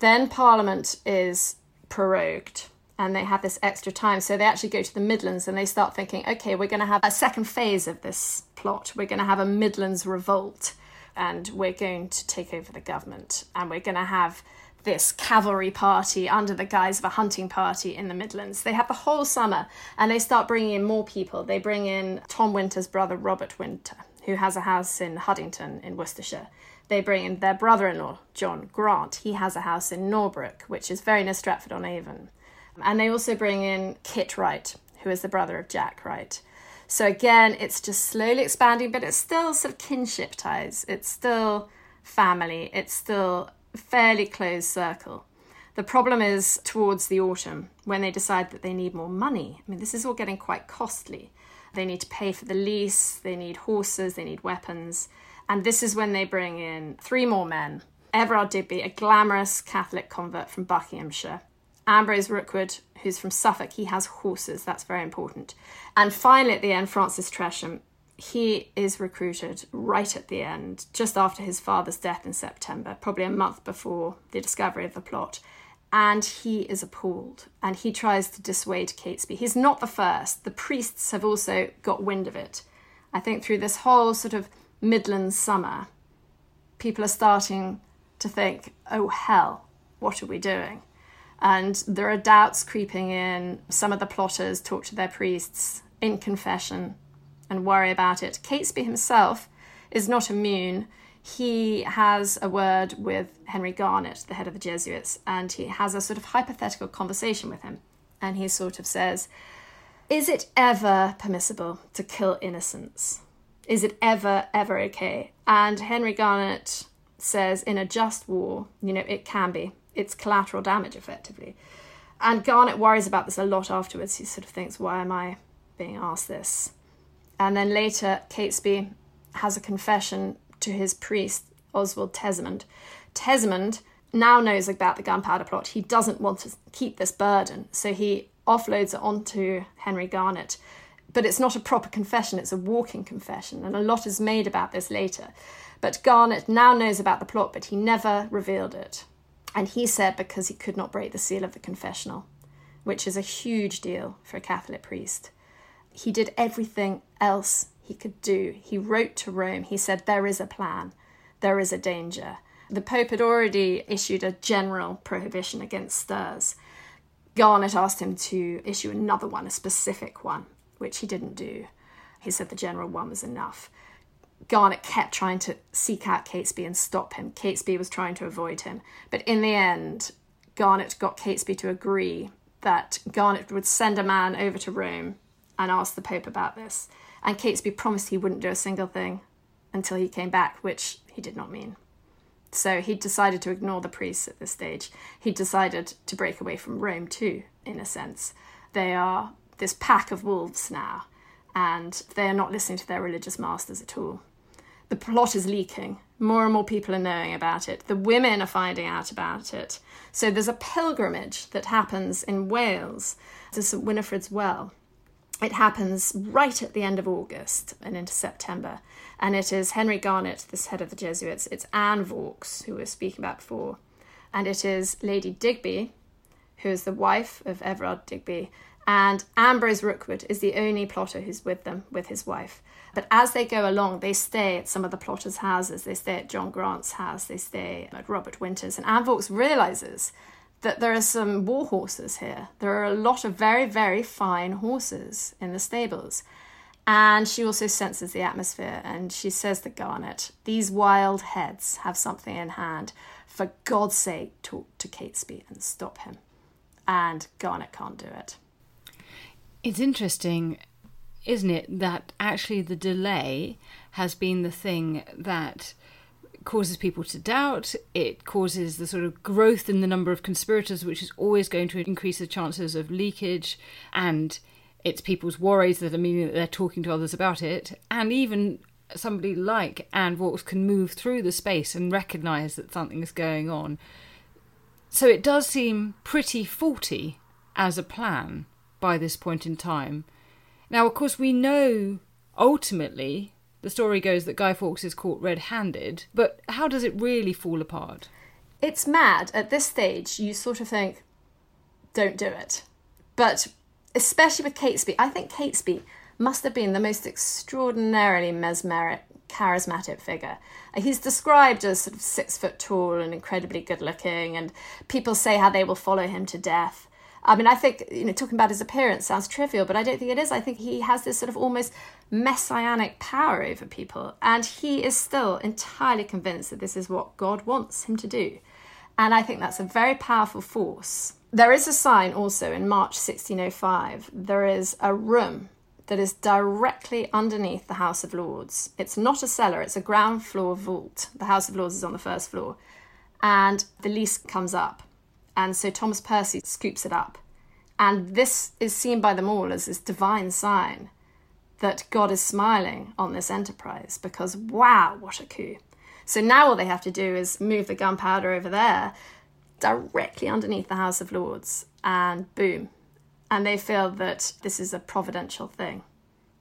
Then Parliament is prorogued and they have this extra time. So they actually go to the Midlands and they start thinking, okay, we're going to have a second phase of this plot. We're going to have a Midlands revolt and we're going to take over the government and we're going to have this cavalry party under the guise of a hunting party in the Midlands. They have the whole summer and they start bringing in more people. They bring in Tom Winter's brother, Robert Winter, who has a house in Huddington in Worcestershire. They bring in their brother in law, John Grant. He has a house in Norbrook, which is very near Stratford on Avon. And they also bring in Kit Wright, who is the brother of Jack Wright. So again, it's just slowly expanding, but it's still sort of kinship ties. It's still family. It's still fairly closed circle. The problem is towards the autumn when they decide that they need more money. I mean, this is all getting quite costly. They need to pay for the lease, they need horses, they need weapons. And this is when they bring in three more men Everard Digby, a glamorous Catholic convert from Buckinghamshire, Ambrose Rookwood, who's from Suffolk, he has horses. That's very important. And finally, at the end, Francis Tresham, he is recruited right at the end, just after his father's death in September, probably a month before the discovery of the plot. And he is appalled and he tries to dissuade Catesby. He's not the first. The priests have also got wind of it. I think through this whole sort of Midland summer, people are starting to think, oh hell, what are we doing? And there are doubts creeping in. Some of the plotters talk to their priests in confession and worry about it. Catesby himself is not immune. He has a word with Henry Garnet, the head of the Jesuits, and he has a sort of hypothetical conversation with him. And he sort of says, Is it ever permissible to kill innocents? Is it ever, ever okay? And Henry Garnet says, In a just war, you know, it can be it's collateral damage effectively. And Garnet worries about this a lot afterwards. He sort of thinks, why am I being asked this? And then later, Catesby has a confession to his priest, Oswald Tesemond. Tesemond now knows about the gunpowder plot. He doesn't want to keep this burden, so he offloads it onto Henry Garnet. But it's not a proper confession, it's a walking confession, and a lot is made about this later. But Garnet now knows about the plot, but he never revealed it. And he said because he could not break the seal of the confessional, which is a huge deal for a Catholic priest. He did everything else he could do. He wrote to Rome. He said, There is a plan, there is a danger. The Pope had already issued a general prohibition against stirs. Garnet asked him to issue another one, a specific one, which he didn't do. He said the general one was enough. Garnet kept trying to seek out Catesby and stop him. Catesby was trying to avoid him. But in the end, Garnet got Catesby to agree that Garnet would send a man over to Rome and ask the Pope about this. And Catesby promised he wouldn't do a single thing until he came back, which he did not mean. So he decided to ignore the priests at this stage. He decided to break away from Rome too, in a sense. They are this pack of wolves now, and they are not listening to their religious masters at all the plot is leaking. More and more people are knowing about it. The women are finding out about it. So there's a pilgrimage that happens in Wales to St Winifred's Well. It happens right at the end of August and into September. And it is Henry Garnet, this head of the Jesuits. It's Anne Vaux, who we were speaking about before. And it is Lady Digby, who is the wife of Everard Digby. And Ambrose Rookwood is the only plotter who's with them, with his wife. But as they go along, they stay at some of the plotters' houses. They stay at John Grant's house. They stay at Robert Winter's. And Vaux realizes that there are some war horses here. There are a lot of very, very fine horses in the stables. And she also senses the atmosphere and she says to Garnet, These wild heads have something in hand. For God's sake, talk to Catesby and stop him. And Garnet can't do it. It's interesting, isn't it, that actually the delay has been the thing that causes people to doubt. It causes the sort of growth in the number of conspirators, which is always going to increase the chances of leakage. And it's people's worries that are meaning that they're talking to others about it. And even somebody like Anne Vaux can move through the space and recognise that something is going on. So it does seem pretty faulty as a plan by this point in time. Now, of course, we know ultimately the story goes that Guy Fawkes is caught red handed, but how does it really fall apart? It's mad. At this stage, you sort of think, don't do it. But especially with Catesby, I think Catesby must have been the most extraordinarily mesmeric, charismatic figure. He's described as sort of six foot tall and incredibly good looking, and people say how they will follow him to death. I mean, I think, you know, talking about his appearance sounds trivial, but I don't think it is. I think he has this sort of almost messianic power over people, and he is still entirely convinced that this is what God wants him to do. And I think that's a very powerful force. There is a sign also in March 1605. There is a room that is directly underneath the House of Lords. It's not a cellar, it's a ground floor vault. The House of Lords is on the first floor. And the lease comes up and so Thomas Percy scoops it up. And this is seen by them all as this divine sign that God is smiling on this enterprise because, wow, what a coup. So now all they have to do is move the gunpowder over there directly underneath the House of Lords and boom. And they feel that this is a providential thing.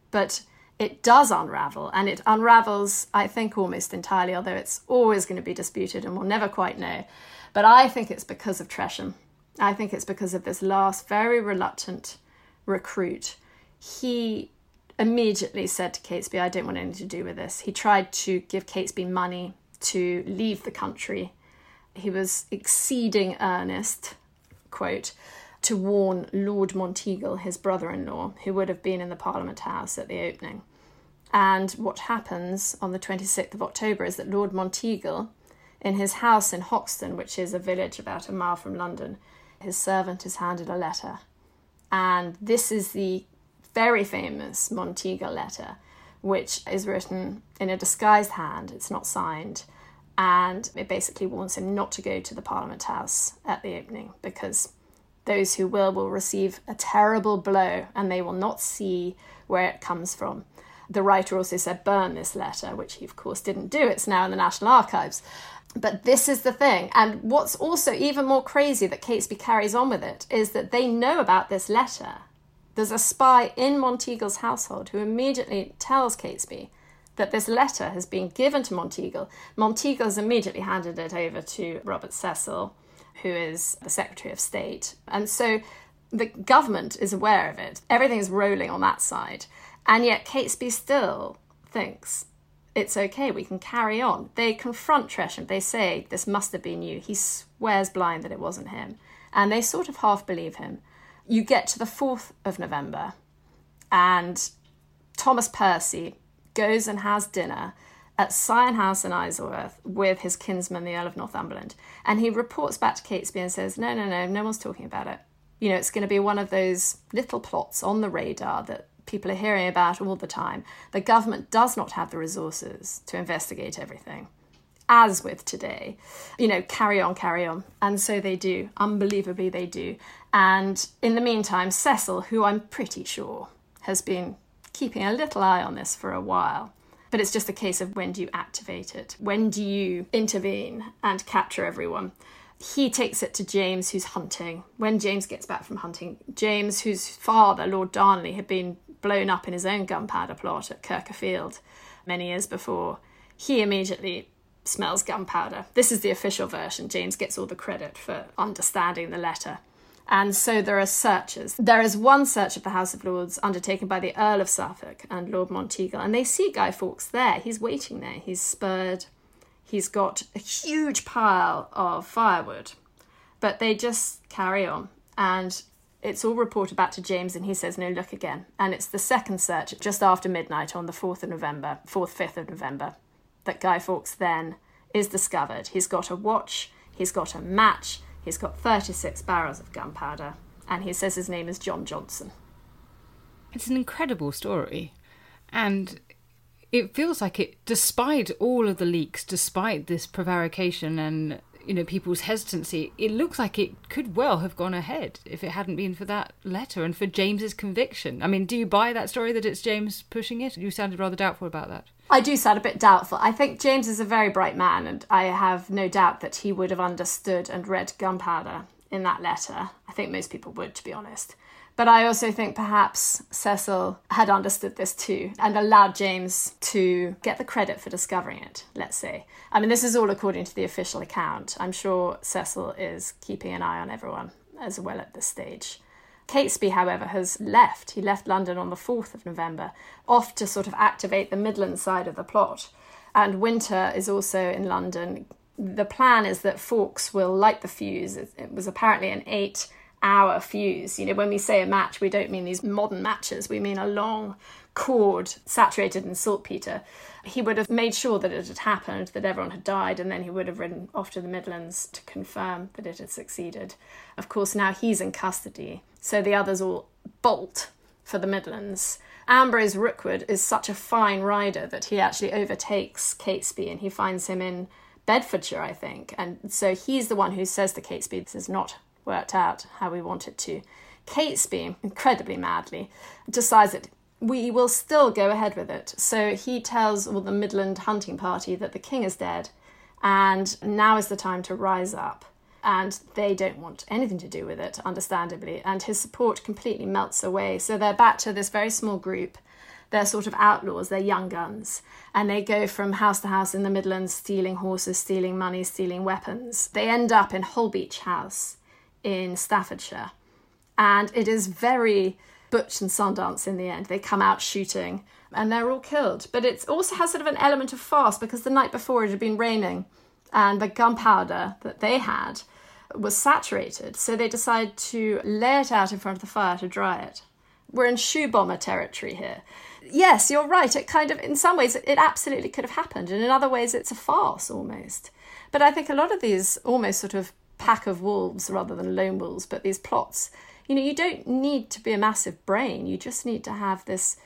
But it does unravel, and it unravels, I think, almost entirely, although it's always going to be disputed and we'll never quite know. But I think it's because of Tresham. I think it's because of this last very reluctant recruit. He immediately said to Catesby, I don't want anything to do with this. He tried to give Catesby money to leave the country. He was exceeding earnest, quote, to warn Lord Monteagle, his brother in law, who would have been in the Parliament House at the opening. And what happens on the 26th of October is that Lord Monteagle in his house in Hoxton, which is a village about a mile from London, his servant is handed a letter. And this is the very famous Monteagle letter, which is written in a disguised hand, it's not signed. And it basically warns him not to go to the Parliament House at the opening because those who will will receive a terrible blow and they will not see where it comes from. The writer also said burn this letter, which he, of course, didn't do. It's now in the National Archives. But this is the thing. And what's also even more crazy that Catesby carries on with it is that they know about this letter. There's a spy in Monteagle's household who immediately tells Catesby that this letter has been given to Monteagle. Monteagle has immediately handed it over to Robert Cecil, who is the Secretary of State. And so the government is aware of it. Everything is rolling on that side. And yet Catesby still thinks it's okay, we can carry on. They confront Tresham, they say, This must have been you. He swears blind that it wasn't him. And they sort of half believe him. You get to the 4th of November, and Thomas Percy goes and has dinner at Syon House in Isleworth with his kinsman, the Earl of Northumberland. And he reports back to Catesby and says, No, no, no, no one's talking about it. You know, it's going to be one of those little plots on the radar that people are hearing about all the time. The government does not have the resources to investigate everything. As with today, you know, carry on, carry on. And so they do. Unbelievably, they do. And in the meantime, Cecil, who I'm pretty sure has been keeping a little eye on this for a while, but it's just a case of when do you activate it? When do you intervene and capture everyone? he takes it to James, who's hunting. When James gets back from hunting, James, whose father, Lord Darnley, had been blown up in his own gunpowder plot at Kirk o' Field many years before, he immediately smells gunpowder. This is the official version. James gets all the credit for understanding the letter. And so there are searches. There is one search of the House of Lords undertaken by the Earl of Suffolk and Lord Monteagle, and they see Guy Fawkes there. He's waiting there. He's spurred He's got a huge pile of firewood but they just carry on. And it's all reported back to James, and he says, No, look again. And it's the second search just after midnight on the 4th of November, 4th, 5th of November, that Guy Fawkes then is discovered. He's got a watch, he's got a match, he's got 36 barrels of gunpowder, and he says his name is John Johnson. It's an incredible story. And it feels like it, despite all of the leaks, despite this prevarication and you know people's hesitancy, it looks like it could well have gone ahead if it hadn't been for that letter and for James's conviction. I mean, do you buy that story that it's James pushing it? You sounded rather doubtful about that. I do sound a bit doubtful. I think James is a very bright man, and I have no doubt that he would have understood and read gunpowder in that letter. I think most people would, to be honest. But I also think perhaps Cecil had understood this too and allowed James to get the credit for discovering it, let's say. I mean, this is all according to the official account. I'm sure Cecil is keeping an eye on everyone as well at this stage. Catesby, however, has left. He left London on the 4th of November, off to sort of activate the Midland side of the plot. And Winter is also in London. The plan is that Fawkes will light the fuse. It was apparently an eight hour fuse. You know, when we say a match, we don't mean these modern matches, we mean a long cord saturated in saltpeter. He would have made sure that it had happened, that everyone had died, and then he would have ridden off to the Midlands to confirm that it had succeeded. Of course, now he's in custody, so the others all bolt for the Midlands. Ambrose Rookwood is such a fine rider that he actually overtakes Catesby and he finds him in Bedfordshire, I think. And so he's the one who says to Catesby, This is not worked out how we want it to. Catesby, incredibly madly, decides that we will still go ahead with it. So he tells all the Midland hunting party that the king is dead and now is the time to rise up. And they don't want anything to do with it, understandably. And his support completely melts away. So they're back to this very small group. They're sort of outlaws, they're young guns. And they go from house to house in the Midlands, stealing horses, stealing money, stealing weapons. They end up in Holbeach House in Staffordshire. And it is very Butch and Sundance in the end. They come out shooting and they're all killed. But it also has sort of an element of farce because the night before it had been raining and the gunpowder that they had was saturated. So they decide to lay it out in front of the fire to dry it. We're in shoe bomber territory here. Yes, you're right. It kind of, in some ways, it absolutely could have happened. And in other ways, it's a farce almost. But I think a lot of these almost sort of pack of wolves rather than lone wolves, but these plots, you know, you don't need to be a massive brain. You just need to have this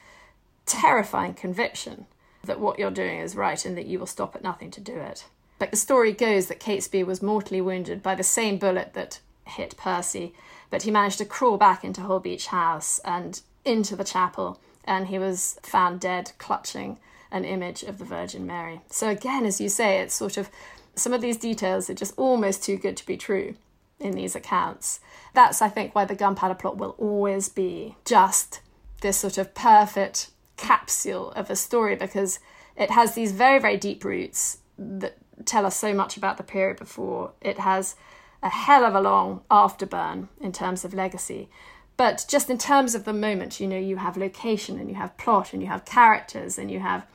terrifying conviction that what you're doing is right and that you will stop at nothing to do it. But the story goes that Catesby was mortally wounded by the same bullet that hit Percy, but he managed to crawl back into Holbeach House and into the chapel, and he was found dead, clutching an image of the Virgin Mary. So, again, as you say, it's sort of some of these details are just almost too good to be true in these accounts. That's, I think, why the gunpowder plot will always be just this sort of perfect capsule of a story because it has these very, very deep roots that tell us so much about the period before. It has a hell of a long afterburn in terms of legacy. But just in terms of the moment, you know, you have location and you have plot and you have characters and you have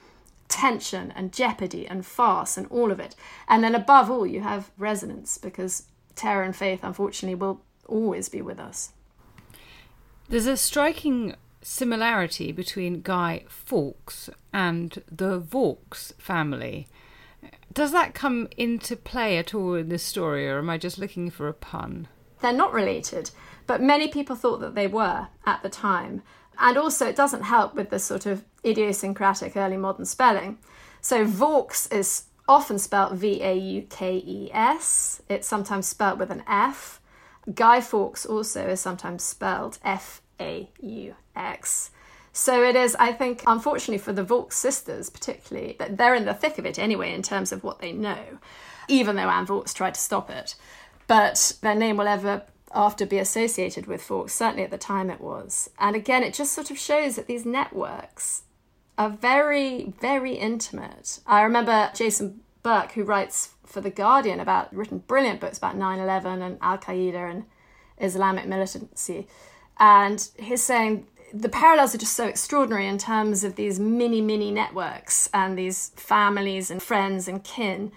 tension and jeopardy and farce and all of it. And then above all, you have resonance because terror and faith, unfortunately, will always be with us. There's a striking similarity between Guy Fawkes and the Vaux family. Does that come into play at all in this story, or am I just looking for a pun? They're not related, but many people thought that they were at the time. And also, it doesn't help with the sort of idiosyncratic early modern spelling. So, Vaux is often spelt V A U K E S. It's sometimes spelt with an F. Guy Fawkes also is sometimes spelled F A U X. So it is, I think, unfortunately for the Vaux sisters particularly, that they're in the thick of it anyway in terms of what they know, even though Anne Vaux tried to stop it. But their name will ever after be associated with Fawkes. Certainly at the time it was. And again, it just sort of shows that these networks are very, very intimate. I remember Jason Burke, who writes for The Guardian about, written brilliant books about 9 11 and Al Qaeda and Islamic militancy. And he's saying the parallels are just so extraordinary in terms of these mini, mini networks and these families and friends and kin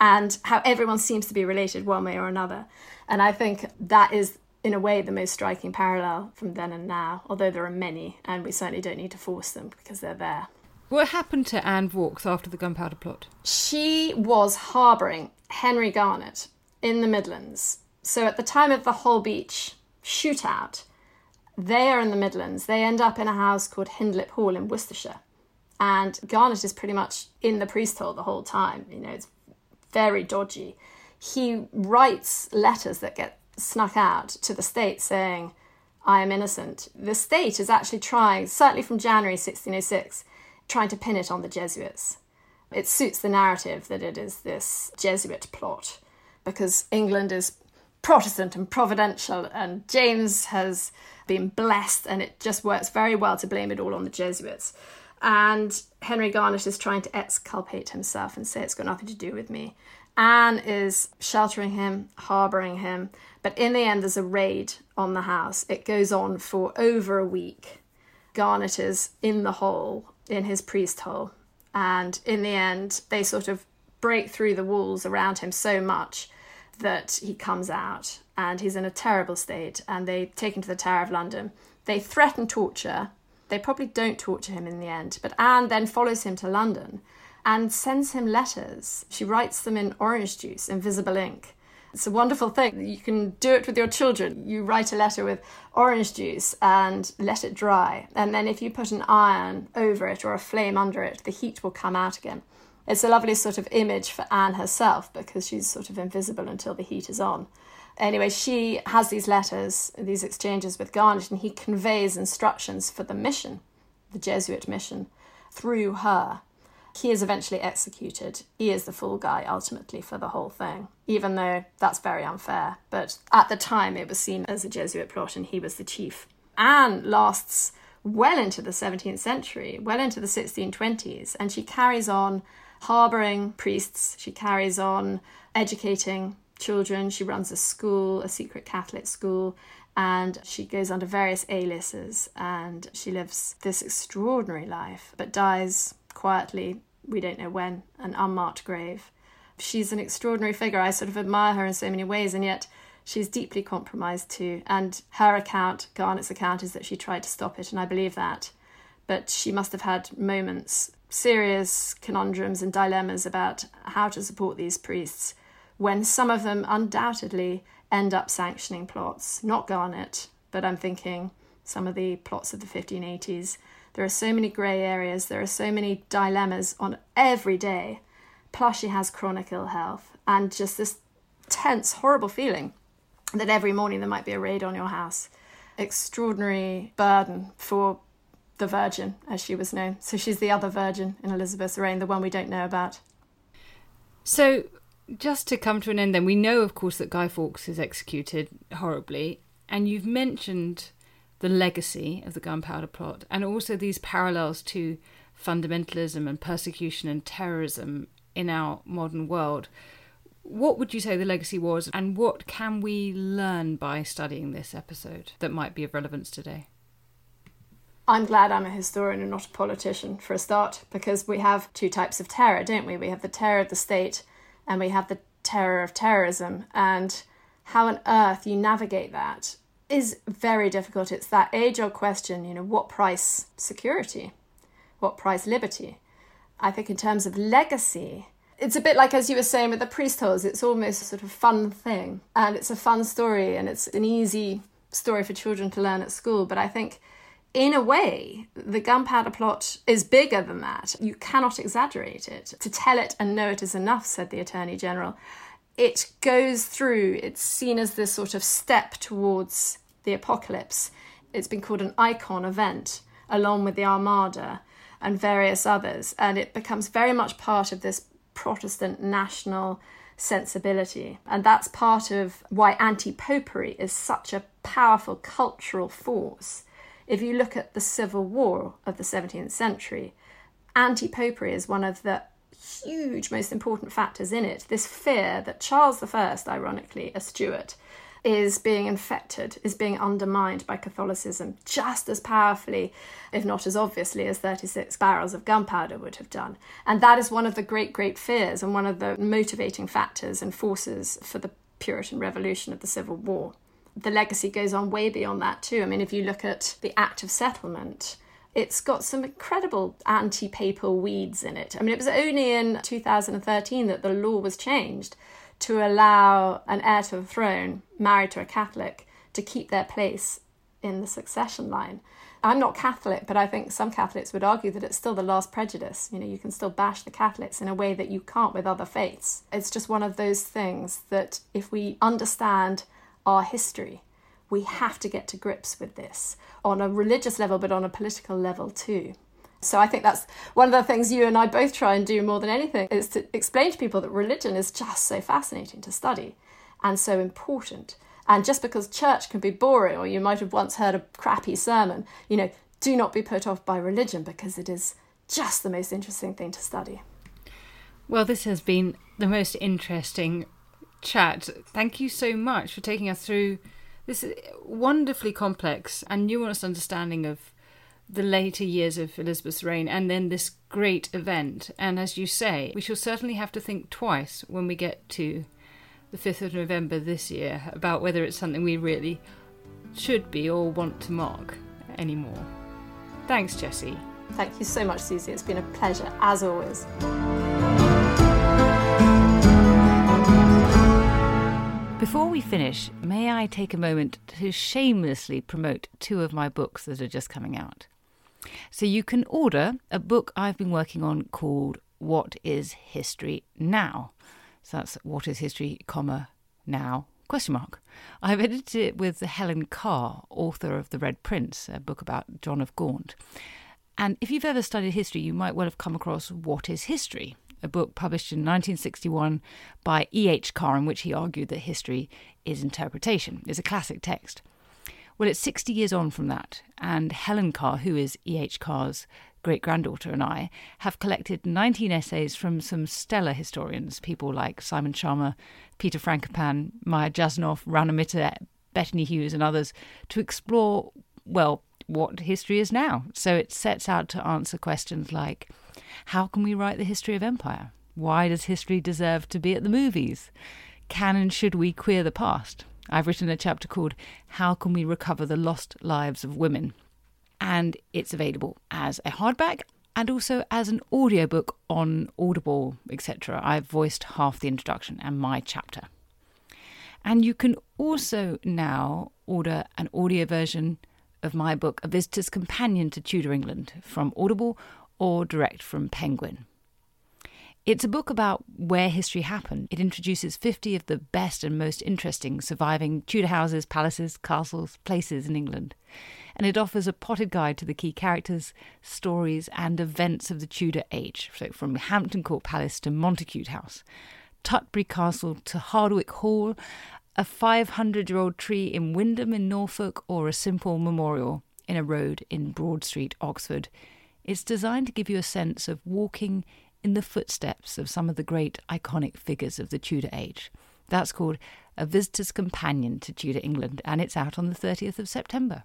and how everyone seems to be related one way or another. And I think that is, in a way, the most striking parallel from then and now, although there are many, and we certainly don't need to force them because they're there. What happened to Anne Vaux after the Gunpowder Plot? She was harbouring Henry Garnet in the Midlands. So at the time of the Holbeach shootout, they are in the Midlands. They end up in a house called Hindlip Hall in Worcestershire. And Garnet is pretty much in the priest hole the whole time. You know, it's very dodgy. He writes letters that get snuck out to the state saying, I am innocent. The state is actually trying, certainly from January 1606, trying to pin it on the Jesuits. It suits the narrative that it is this Jesuit plot because England is Protestant and providential, and James has been blessed, and it just works very well to blame it all on the Jesuits. And Henry Garnet is trying to exculpate himself and say it's got nothing to do with me. Anne is sheltering him, harbouring him, but in the end, there's a raid on the house. It goes on for over a week. Garnet is in the hole, in his priest hole, and in the end, they sort of break through the walls around him so much that he comes out and he's in a terrible state. And they take him to the Tower of London. They threaten torture. They probably don't torture him in the end. But Anne then follows him to London and sends him letters. She writes them in orange juice, invisible ink. It's a wonderful thing. You can do it with your children. You write a letter with orange juice and let it dry. And then if you put an iron over it or a flame under it, the heat will come out again. It's a lovely sort of image for Anne herself because she's sort of invisible until the heat is on. Anyway, she has these letters, these exchanges with Garnet, and he conveys instructions for the mission, the Jesuit mission, through her. He is eventually executed. He is the fool guy ultimately for the whole thing, even though that's very unfair. But at the time, it was seen as a Jesuit plot, and he was the chief. Anne lasts well into the 17th century, well into the 1620s, and she carries on harbouring priests. She carries on educating children. She runs a school, a secret Catholic school, and she goes under various aliases and she lives this extraordinary life, but dies quietly. We don't know when, an unmarked grave. She's an extraordinary figure. I sort of admire her in so many ways, and yet she's deeply compromised too. And her account, Garnet's account, is that she tried to stop it, and I believe that. But she must have had moments serious conundrums and dilemmas about how to support these priests when some of them undoubtedly end up sanctioning plots. Not Garnet, but I'm thinking some of the plots of the 1580s. There are so many grey areas, there are so many dilemmas on every day. Plus, she has chronic ill health and just this tense, horrible feeling that every morning there might be a raid on your house. Extraordinary burden for the Virgin, as she was known. So she's the other Virgin in Elizabeth's reign, the one we don't know about. So, just to come to an end, then, we know, of course, that Guy Fawkes is executed horribly, and you've mentioned the legacy of the Gunpowder Plot and also these parallels to fundamentalism and persecution and terrorism in our modern world. What would you say the legacy was, and what can we learn by studying this episode that might be of relevance today? I'm glad I'm a historian and not a politician for a start, because we have two types of terror, don't we? We have the terror of the state and we have the terror of terrorism. And how on earth you navigate that is very difficult. It's that age old question, you know, what price security? What price liberty? I think in terms of legacy, it's a bit like as you were saying with the priest holes, it's almost a sort of fun thing. And it's a fun story and it's an easy story for children to learn at school. But I think in a way, the gunpowder plot is bigger than that. You cannot exaggerate it. To tell it and know it is enough, said the Attorney General. It goes through, it's seen as this sort of step towards the apocalypse. It's been called an icon event, along with the Armada and various others, and it becomes very much part of this Protestant national sensibility. And that's part of why anti popery is such a powerful cultural force if you look at the civil war of the 17th century, anti popery is one of the huge, most important factors in it. This fear that Charles I, ironically, a Stuart, is being infected, is being undermined by Catholicism just as powerfully, if not as obviously, as 36 barrels of gunpowder would have done. And that is one of the great, great fears and one of the motivating factors and forces for the Puritan Revolution of the Civil War. The legacy goes on way beyond that, too. I mean, if you look at the Act of Settlement, it's got some incredible anti papal weeds in it. I mean, it was only in 2013 that the law was changed to allow an heir to the throne married to a Catholic to keep their place in the succession line. I'm not Catholic, but I think some Catholics would argue that it's still the last prejudice. You know, you can still bash the Catholics in a way that you can't with other faiths. It's just one of those things that if we understand our history, we have to get to grips with this on a religious level, but on a political level too. So I think that's one of the things you and I both try and do more than anything is to explain to people that religion is just so fascinating to study and so important. And just because church can be boring, or you might have once heard a crappy sermon, you know, do not be put off by religion because it is just the most interesting thing to study. Well, this has been the most interesting chat. Thank you so much for taking us through this wonderfully complex and nuanced understanding of the later years of Elizabeth's reign and then this great event. And as you say, we shall certainly have to think twice when we get to the 5th of November this year about whether it's something we really should be or want to mark anymore. Thanks, Jessie. Thank you so much, Susie. It's been a pleasure, as always. Before we finish, may I take a moment to shamelessly promote two of my books that are just coming out. So you can order a book I've been working on called What is History Now? So that's What is History, comma, now, question mark. I've edited it with Helen Carr, author of The Red Prince, a book about John of Gaunt. And if you've ever studied history, you might well have come across What is History? A book published in 1961 by E.H. Carr, in which he argued that history is interpretation. It's a classic text. Well, it's 60 years on from that, and Helen Carr, who is E.H. Carr's great granddaughter, and I have collected 19 essays from some stellar historians, people like Simon Schama, Peter Frankopan, Maya Jasanoff, Rana Mitter, Bettany Hughes, and others, to explore, well, what history is now. So it sets out to answer questions like how can we write the history of empire? Why does history deserve to be at the movies? Can and should we queer the past? I've written a chapter called How Can We Recover the Lost Lives of Women? And it's available as a hardback and also as an audiobook on Audible, etc. I've voiced half the introduction and my chapter. And you can also now order an audio version of my book, A Visitor's Companion to Tudor England, from Audible or direct from Penguin. It's a book about where history happened. It introduces 50 of the best and most interesting surviving Tudor houses, palaces, castles, places in England. And it offers a potted guide to the key characters, stories, and events of the Tudor age, so from Hampton Court Palace to Montacute House, Tutbury Castle to Hardwick Hall, a 500 year old tree in Wymondham in Norfolk, or a simple memorial in a road in Broad Street, Oxford it's designed to give you a sense of walking in the footsteps of some of the great iconic figures of the Tudor age. That's called A Visitor's Companion to Tudor England, and it's out on the 30th of September.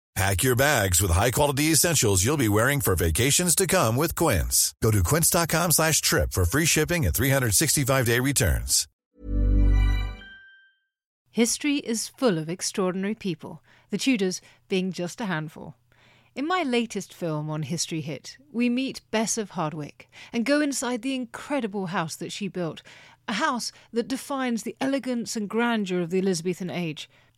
Pack your bags with high-quality essentials you'll be wearing for vacations to come with Quince. Go to quince.com slash trip for free shipping and 365-day returns. History is full of extraordinary people, the Tudors being just a handful. In my latest film on History Hit, we meet Bess of Hardwick and go inside the incredible house that she built, a house that defines the elegance and grandeur of the Elizabethan age –